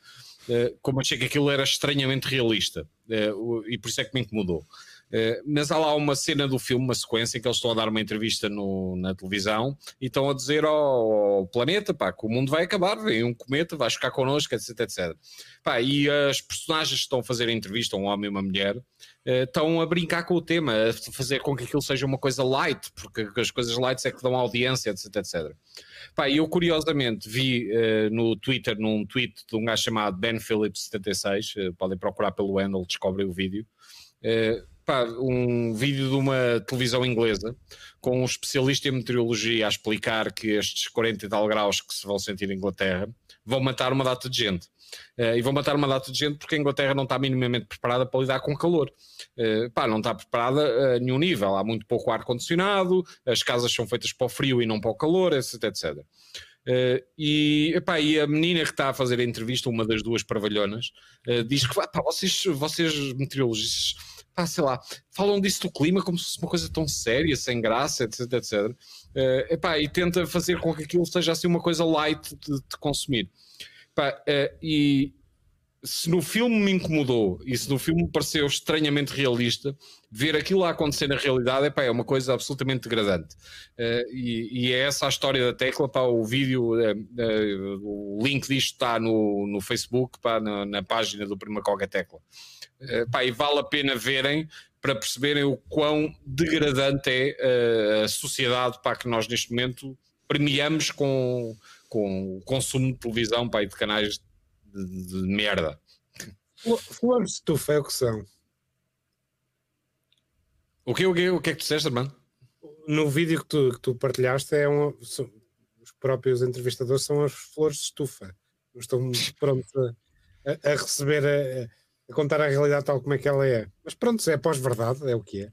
como achei que aquilo era estranhamente realista eh, e por isso é que me incomodou. Uh, mas há lá uma cena do filme, uma sequência em que eles estão a dar uma entrevista no, na televisão e estão a dizer ao, ao, planeta pá, que o mundo vai acabar, vem um cometa, vai ficar connosco, etc, etc. Pá, e as personagens que estão a fazer a entrevista, um homem e uma mulher, uh, estão a brincar com o tema, a fazer com que aquilo seja uma coisa light, porque as coisas light é que dão audiência, etc, etc. Pá, eu curiosamente vi uh, no Twitter, num tweet de um gajo chamado Ben Phillips76, uh, podem procurar pelo handle, descobrem o vídeo. Uh, pá, um vídeo de uma televisão inglesa com um especialista em meteorologia a explicar que estes 40 e tal graus que se vão sentir em Inglaterra vão matar uma data de gente. Uh, e vão matar uma data de gente porque a Inglaterra não está minimamente preparada para lidar com o calor. Uh, pá, não está preparada a nenhum nível. Há muito pouco ar-condicionado, as casas são feitas para o frio e não para o calor, etc. etc. Uh, e, epá, e a menina que está a fazer a entrevista, uma das duas paravalhonas, uh, diz que vocês, vocês meteorologistas, pá, sei lá, falam disso do clima como se fosse uma coisa tão séria, sem graça, etc, etc. Uh, epá, e tenta fazer com que aquilo seja assim uma coisa light de, de consumir. Pá, uh, e se no filme me incomodou e se no filme me pareceu estranhamente realista, ver aquilo a acontecer na realidade epá, é uma coisa absolutamente degradante. Uh, e, e, é essa a história da tecla. Pá, o vídeo, uh, o link disto está no, no Facebook, pá, na, na página do Prima Coga Tecla. Pá, e vale a pena verem para perceberem o quão degradante é a sociedade para que nós neste momento premiamos com com o consumo de televisão pá, e de canais de, de merda. Flores de estufa é o que são. O que, o que, o que é que tu disseste, irmão? No vídeo que tu, que tu partilhaste, é um, são, os próprios entrevistadores são as flores de estufa. Estão prontos a, a receber, a, a, contar a realidade tal como é que ela é. Mas pronto, é pós-verdade, é o que é.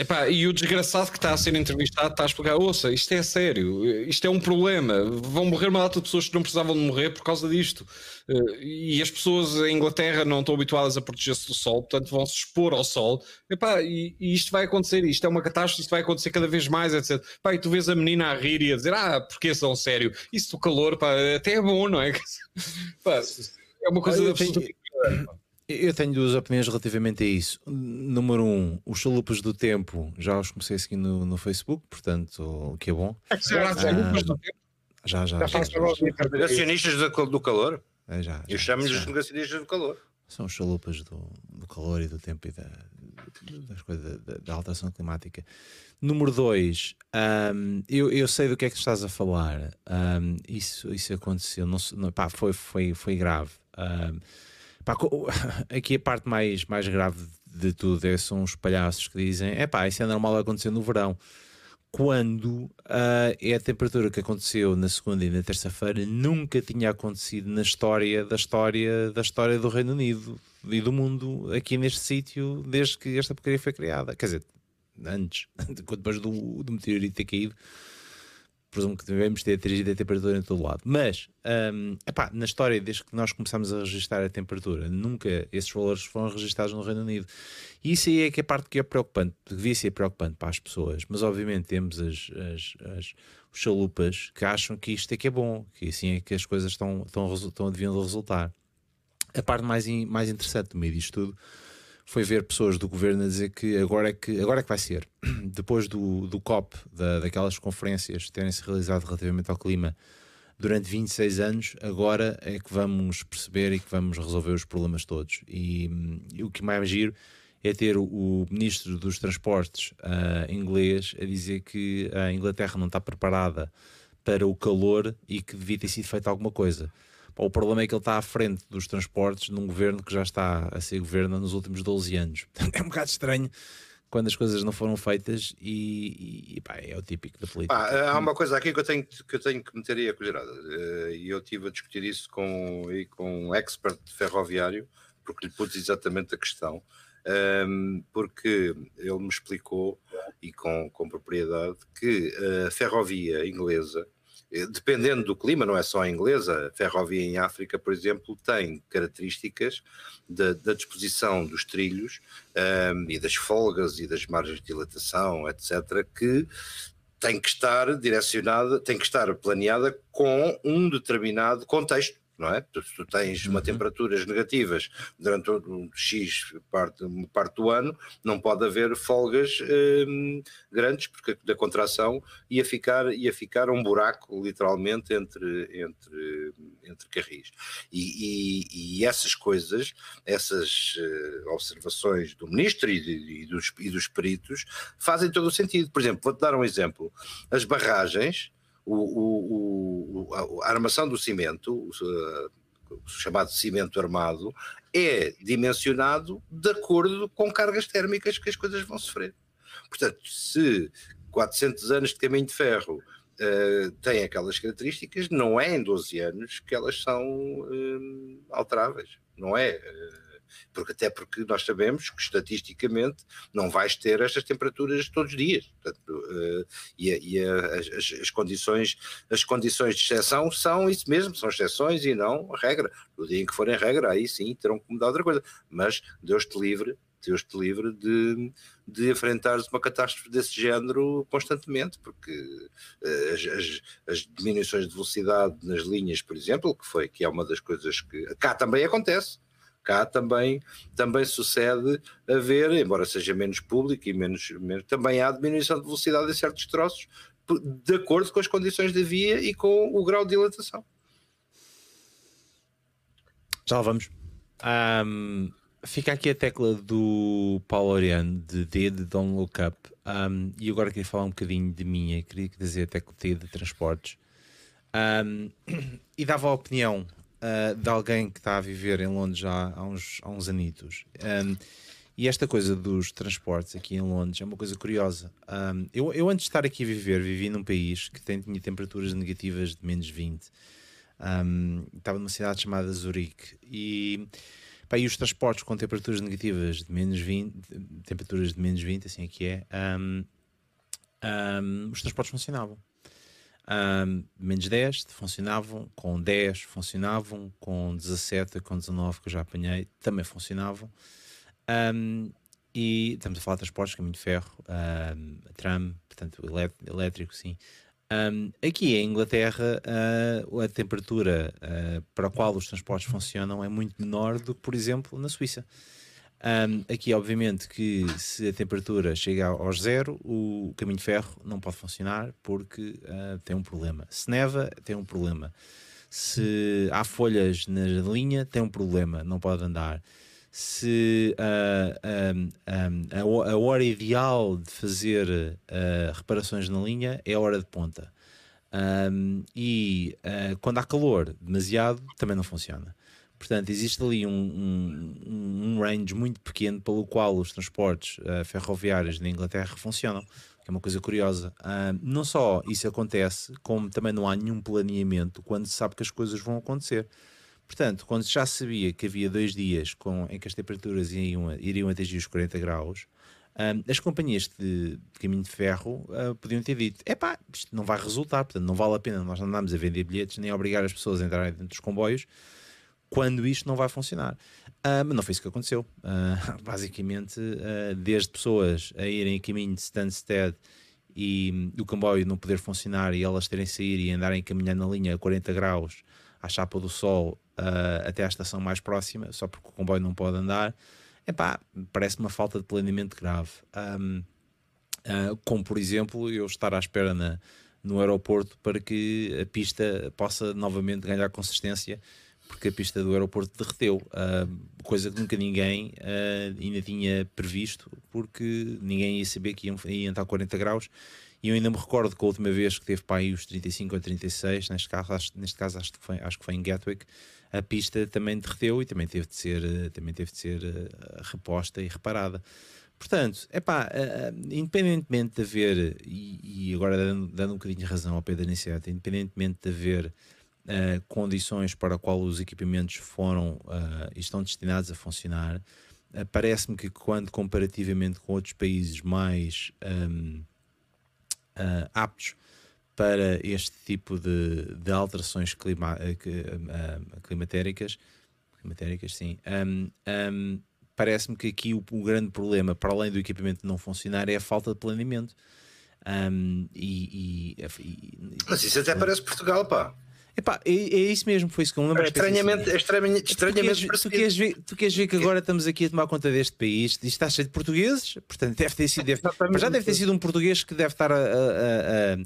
Epá, e o desgraçado que está a ser entrevistado está a explicar: ouça, isto é sério, isto é um problema. Vão morrer uma data de pessoas que não precisavam de morrer por causa disto. Eh, e as pessoas em Inglaterra não estão habituadas a proteger-se do sol, portanto vão se expor ao sol. Epá, e, e isto vai acontecer, isto é uma catástrofe, isto vai acontecer cada vez mais, etc. E tu vês a menina a rir e a dizer: ah, porque são sério? Isso do calor, pá, até é bom, não é? Pá, é uma coisa absolutamente. Eu tenho duas opiniões relativamente a isso. Número um, os chalupas do tempo, já os comecei a seguir no, no Facebook, portanto, o que é bom. Ah, já, já. já, Negacionistas do, do calor? É, já, Eu chamo-lhes os negacionistas do calor. São os chalupas do, do calor e do tempo e da, das coisas, da, da alteração climática. Número dois, um, eu, eu sei do que é que estás a falar. Um, isso, isso aconteceu, não, não, pá, foi, foi, foi grave. Um, Pá, aqui a parte mais, mais grave de tudo é, são os palhaços que dizem: é pá, isso é normal acontecer no verão. Quando uh, é a temperatura que aconteceu na segunda e na terça-feira, nunca tinha acontecido na história da história da história do Reino Unido e do mundo aqui neste sítio desde que esta porcaria foi criada. Quer dizer, antes, depois do, do meteorito ter caído, presumo que devemos ter atingido a temperatura em todo lado. Mas, um, epá, na história, desde que nós começamos a registrar a temperatura, nunca esses valores foram registados no Reino Unido. E isso aí é que é a parte que é preocupante, devia ser preocupante para as pessoas. Mas, obviamente, temos as, as, as os chalupas que acham que isto é que é bom, que assim é que as coisas estão, estão, estão deviam resultar. A parte mais, mais interessante do meio disto tudo foi ver pessoas do governo a dizer que agora é que, agora é que vai ser. Depois do, do COP, da, daquelas conferências terem-se realizado relativamente ao clima durante 26 anos, agora é que vamos perceber e que vamos resolver os problemas todos. E, e o que mais giro é ter o, o ministro dos Transportes uh, inglês a dizer que a Inglaterra não está preparada para o calor e que devia ter sido feita alguma coisa. O problema é que ele está à frente dos transportes num governo que já está a ser governo nos últimos 12 anos. é um bocado estranho quando as coisas não foram feitas e, e pá, é o típico da política. Ah, há uma coisa aqui que eu tenho que, eu tenho que meter aí a colherada eh, e eu estive a discutir isso com, com um expert ferroviário porque lhe pus exatamente a questão ehm, porque ele me explicou e com, com propriedade que a ferrovia inglesa dependendo do clima, não é só a inglesa, a ferrovia em África, por exemplo, tem características da, da disposição dos trilhos um, ehm, e das folgas e das margens de dilatação, etc., que tem que estar direcionada, tem que estar planeada com um determinado contexto não é? Se tu tens uma uhum. temperaturas negativas durante um X parte, parte do ano, não pode haver folgas hum, grandes, porque da contração ia ficar, ia ficar um buraco, literalmente, entre, entre, entre carris. E, e, e essas coisas, essas uh, observações do ministro e, de, e, dos, e dos peritos, fazem todo o sentido. Por exemplo, vou-te dar um exemplo. As barragens o, o, o, a armação do cimento, o, chamado cimento armado, é dimensionado de acordo com cargas térmicas que as coisas vão sofrer. Portanto, se 400 anos de caminho de ferro uh, têm aquelas características, não é em 12 anos que elas são uh, alteráveis. Não é. Uh, porque até porque nós sabemos que estatisticamente não vais ter estas temperaturas todos os dias. Portanto, uh, e, e as, as, condições, as condições de exceção são isso mesmo, são exceções e não regra. No dia em que forem regra, aí sim terão que mudar outra coisa. Mas Deus te livre Deus te livre de, de enfrentares uma catástrofe desse género constantemente, porque uh, as, as, as, diminuições de velocidade nas linhas, por exemplo, que foi que é uma das coisas que cá também acontece, cá também, também sucede haver, embora seja menos público e menos, menos, também há diminuição de velocidade em certos troços, de acordo com as condições da via e com o grau de dilatação. Já lá vamos. Um, fica aqui a tecla do Paulo Oriano de D de Don't Look Up. Um, e agora queria falar um bocadinho de minha, queria dizer a tecla T de transportes. Um, e dava a opinião uh, de alguém que está a viver em Londres já há uns, há uns anitos. Um, e esta coisa dos transportes aqui em Londres é uma coisa curiosa. Um, eu, eu, antes de estar aqui a viver, vivi num país que tem, tinha temperaturas negativas de menos 20. Um, estava numa cidade chamada Zurique. E, pá, e os transportes com temperaturas negativas de menos 20, temperaturas de menos 20, assim é que é, um, os transportes funcionavam. Um, menos 10 funcionavam, com 10 funcionavam, com 17, com 19 que eu já apanhei também funcionavam. Um, e estamos a falar de transportes, caminho de ferro, um, tram, portanto elétrico, sim. aqui em Inglaterra, uh, a temperatura uh, para a qual os transportes funcionam é muito menor do que, por exemplo, na Suíça. Um, aqui, obviamente, que se a temperatura chega aos zero, o caminho de ferro não pode funcionar porque uh, tem um problema. Se neva, tem um problema. Se há folhas na linha, tem um problema, não pode andar. Se uh, um, um, a, hora ideal de fazer uh, reparações na linha é a hora de ponta. e quando há calor demasiado, também não funciona Portanto, existe ali um, um, um range muito pequeno pelo qual os transportes uh, ferroviários na Inglaterra funcionam, que é uma coisa curiosa. Uh, não só isso acontece, como também não há nenhum planeamento quando se sabe que as coisas vão acontecer. Portanto, quando já sabia que havia dois dias com, em que as temperaturas iriam, iriam atingir os 40 graus, um, as companhias de, de, caminho de ferro uh, podiam ter dito: é pá, isto não vai resultar, portanto não vale a pena nós andamos a vender bilhetes nem a obrigar as pessoas a entrarem dentro dos comboios quando isto não vai funcionar. Uh, mas não foi isso que aconteceu. Uh, basicamente, desde pessoas a irem a caminho de Stansted e o comboio não poder funcionar e elas terem sair e andarem caminhando na linha a 40 graus à chapa do sol até à estação mais próxima, só porque o comboio não pode andar epá, parece uma falta de planeamento grave. Um, uh, como, por exemplo, eu estar à espera na, no aeroporto para que a pista possa novamente ganhar consistência, porque a pista do aeroporto derreteu, uh, coisa que nunca ninguém uh, ainda tinha previsto, porque ninguém ia saber que iam, iam a 40 graus. E eu ainda me recordo que a última vez que teve para aí os 35 ou 36, neste caso, acho, neste caso acho, que foi, acho que foi em Gatwick, a pista também derreteu e também teve de ser, eh, também teve de ser reposta e reparada. Portanto, é pá, independentemente de haver, e, e agora dando, dando, um bocadinho de razão ao Pedro Aniceto, independentemente de haver uh, condições para a qual os equipamentos foram e estão destinados a funcionar, parece-me que quando comparativamente com outros países mais um, aptos para este tipo de, de alterações clima, uh, climatéricas, climatéricas sim, um, um, parece-me que aqui o, o, grande problema, para além do equipamento não funcionar, é a falta de planeamento. Um, e, e, e, Mas isso até parece Portugal, pá. Epá, é, é isso mesmo, foi isso que eu me lembro. É estranhamente, é estranhamente, estranhamente tu, queres, tu, queres ver, tu queres ver que agora estamos aqui a tomar conta deste país, isto está cheio de portugueses, portanto deve ter sido, deve, mas já deve ter sido um português que deve estar a, a, a a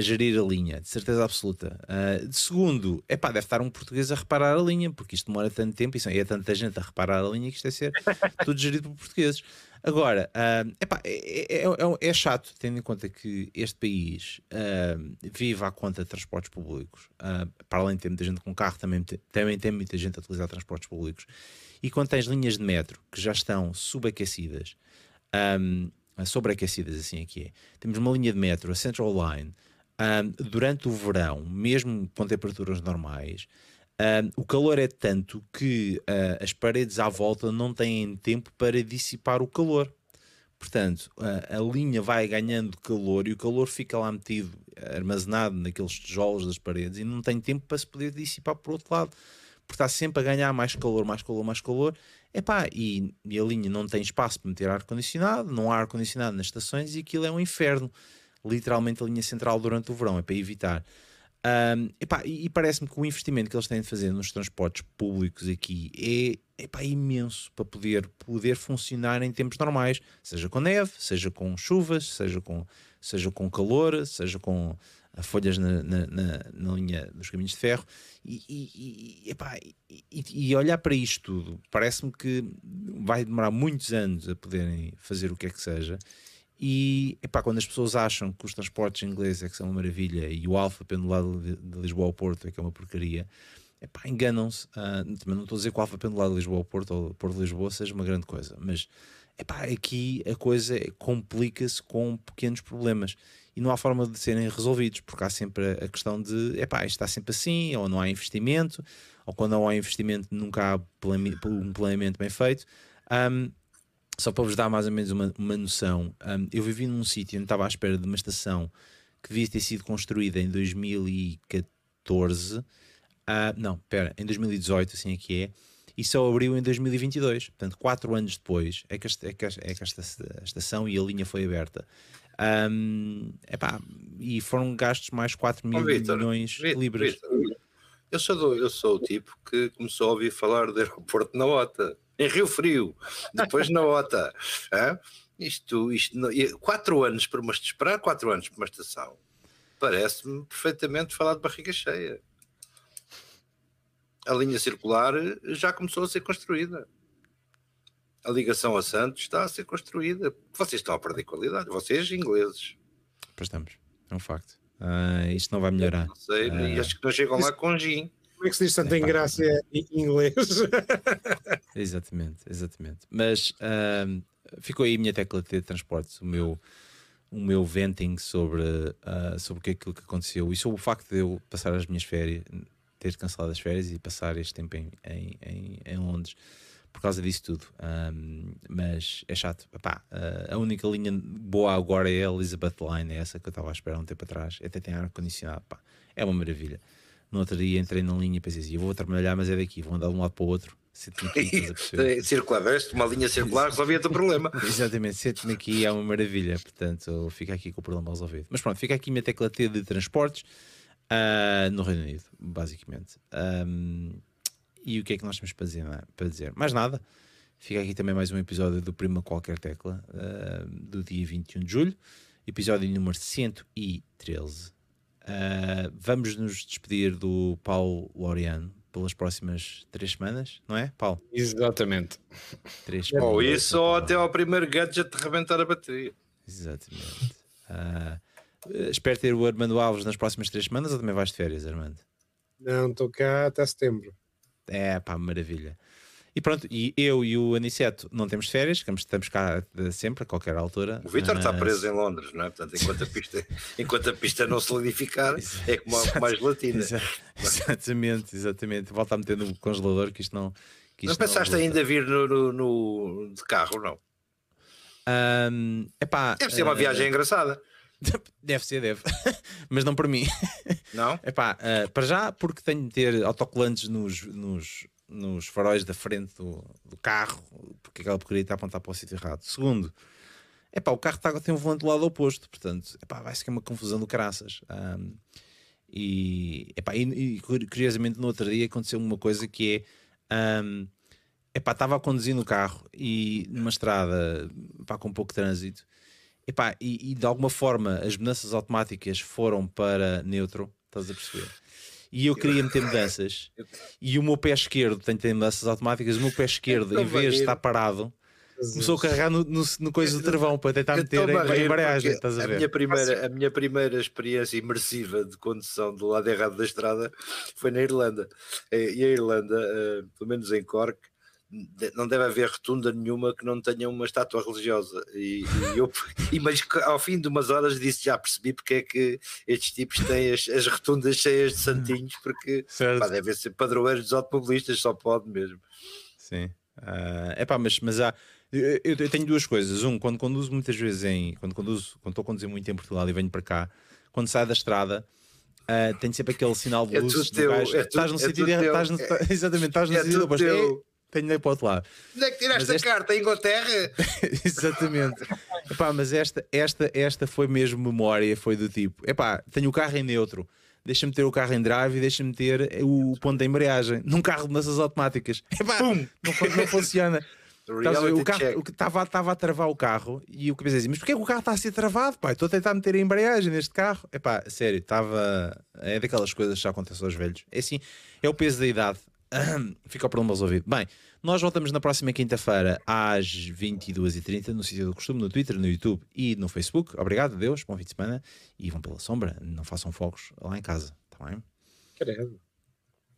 gerir a linha, de certeza absoluta. Uh, de segundo, é pá, deve estar um português a reparar a linha, porque isto demora tanto tempo e é tanta gente a reparar a linha que isto é ser tudo gerido por portugueses. Agora, uh, epá, é, é, é, é, chato, tendo em conta que este país uh, vive à conta de transportes públicos, uh, para além de ter muita gente com carro, também, também tem muita gente a utilizar transportes públicos. E quando tens linhas de metro que já estão subaquecidas, um, sobreaquecidas, assim aqui é, temos uma linha de metro, a Central Line, um, durante o verão, mesmo com temperaturas normais, um, o calor é tanto que uh, as paredes à volta não têm tempo para dissipar o calor. Portanto, a, a linha vai ganhando calor e o calor fica lá metido, armazenado naqueles tijolos das paredes e não tem tempo para se poder dissipar por outro lado. Porque está sempre a ganhar mais calor, mais calor, mais calor. Epá, e, e a linha não tem espaço para meter ar-condicionado, não há ar-condicionado nas estações e aquilo é um inferno literalmente a linha central durante o verão, é para evitar. Um, epá, e, parece-me que o investimento que eles têm de fazer nos transportes públicos aqui é epá, imenso para poder, poder funcionar em tempos normais, seja com neve, seja com chuvas, seja com, seja com calor, seja com ah, folhas na, na, na, na linha dos caminhos de ferro. E, e, e, epá, e, olhar para isto tudo parece-me que vai demorar muitos anos a poderem fazer o que é que seja. E epá, quando as pessoas acham que os transportes ingleses é que são uma maravilha e o Alfa pendulado de, Lisboa ao Porto é que é uma porcaria, epá, enganam-se. Uh, não estou a dizer que o Alfa pendulado de Lisboa ao Porto ou Porto de Lisboa seja uma grande coisa, mas epá, aqui a coisa complica-se com pequenos problemas e não há forma de serem resolvidos, porque há sempre a questão de epá, isto está sempre assim, ou não há investimento, ou quando não há investimento nunca há um planeamento bem feito. Um, só para vos dar mais ou menos uma, uma noção, um, eu vivi num sítio onde estava à espera de uma estação que devia ter sido construída em 2014. Uh, ah, não, espera, em 2018, assim é que é, e só abriu em 2022. Portanto, quatro anos depois é que, esta, é que, é que esta estação e a linha foi aberta. Um, epá, e foram gastos mais 4 mil oh, Victor, milhões de libras. Victor, eu, sou do, eu sou o tipo que começou a ouvir falar do aeroporto na OTA em Rio Frio, depois na OTA. É? Isto, isto, quatro anos para uma, esperar quatro anos para uma estação, parece-me perfeitamente falar de barriga cheia. A linha circular já começou a ser construída. A ligação a Santos está a ser construída. Vocês estão a perder qualidade, vocês ingleses. Pois estamos, é um facto. Uh, isto não vai melhorar. Não sei, uh, acho que não chegam lá com gin. Como é que se diz Santa Engrácia em inglês? exatamente, exatamente. Mas ficou aí a minha tecla de transportes, o meu, o meu venting sobre, uh, sobre é aquilo que aconteceu e sobre o facto de eu passar as minhas férias, ter cancelado as férias e passar este tempo em, em, em, em Londres por causa disso tudo. Um, mas é chato. Epá, uh, a única linha boa agora é a Elizabeth Line, é essa que eu estava a esperar um tempo atrás. Até tem ar-condicionado. É uma maravilha. No outro dia entrei na linha e pensei assim: eu vou trabalhar, mas é daqui, vou andar de um lado para o outro. circular, veste uma linha circular, resolvia o problema. Exatamente, sente-me aqui, é uma maravilha. Portanto, fica aqui com o problema resolvido. Mas pronto, fica aqui a minha tecla T de transportes uh, no Reino Unido, basicamente. Um, e o que é que nós temos para dizer? Para dizer? Mais nada. Fica aqui também mais um episódio do Prima Qualquer Tecla, uh, do dia 21 de julho, episódio número 113. Uh, vamos nos despedir do Paulo Loriano pelas próximas três semanas, não é, Paulo? Exatamente. Três semanas. Ou isso ou até ao primeiro gadget rebentar a bateria. Exatamente. Uh, espero ter o Armando Alves nas próximas três semanas ou também vais de férias, Armando? Não, estou cá até setembro. É pá, maravilha. E pronto, e eu e o Aniceto não temos férias, estamos cá sempre, a qualquer altura. O Vitor está preso em Londres, não é? Portanto, enquanto a pista, enquanto a pista não solidificar, é como a mais latina. exatamente, exatamente. Volta a meter no congelador que isto não. Que isto não pensaste não ainda vir no, no, no, de carro, não? Um, epá, Deve ser uma uh, viagem engraçada. Deve ser, deve. Mas não para mim. Não? Epá, uh, para já, porque tenho de ter autocolantes nos, nos, nos faróis da frente do, do carro, porque aquela porcaria está a apontar para o sítio errado. Segundo, epá, o carro está, tem um volante do lado oposto, portanto, epá, vai ser uma confusão do caraças. Um, e, epá, e, e, curiosamente, no outro dia aconteceu uma coisa que é. Um, epá, estava a conduzir no carro e numa estrada epá, com pouco trânsito Epá, e, e de alguma forma as mudanças automáticas foram para neutro, estás a perceber? E eu queria meter mudanças e o meu pé esquerdo tem ter mudanças automáticas, o meu pé esquerdo, em vez de estar parado, começou a carregar no, no, no coisa do travão para tentar meter em embreagem. Estás a, ver? a, minha primeira, a minha primeira experiência imersiva de condução do lado errado da estrada foi na Irlanda. E a Irlanda, uh, pelo menos em Cork, não deve haver rotunda nenhuma que não tenha uma estátua religiosa. E, e eu, e, mas ao fim de umas horas disse já percebi porque é que estes tipos têm as, as rotundas cheias de santinhos, porque pá, devem ser padroeiros dos automobilistas, só pode mesmo. Sim. Uh, epá, mas, mas há. Eu, eu, tenho duas coisas. Um, quando conduzo muitas vezes em. Quando conduzo, quando estou a conduzir muito em Portugal e venho para cá, quando saio da estrada. Uh, tenho sempre aquele sinal de luz. É teu, é estás no é sentido errado. Estás no, é, exatamente, estás no é sentido oposto tenho de para o outro lado. Onde é que tiraste esta... a carta? Em Inglaterra? Exatamente. epá, mas esta, esta, esta foi mesmo memória, foi do tipo, epá, tenho o carro em neutro, deixa-me ter o carro em drive e deixa-me ter o ponto da embreagem. Num carro de mudanças automáticas. Epá, não, não funciona. o carro estava a travar o carro e o que assim, mas porquê que o carro está a ser travado? Pai, estou a tentar meter a embreagem neste carro. Epá, sério, estava. É daquelas coisas que já acontecem aos velhos. É assim, é o peso da idade. Fica o problema resolvido. Bem, nós voltamos na próxima quinta-feira às 22h30 no sítio do costume, no Twitter, no YouTube e no Facebook. Obrigado, Deus, bom fim de semana e vão pela sombra. Não façam fogos lá em casa, tá bem? Credo.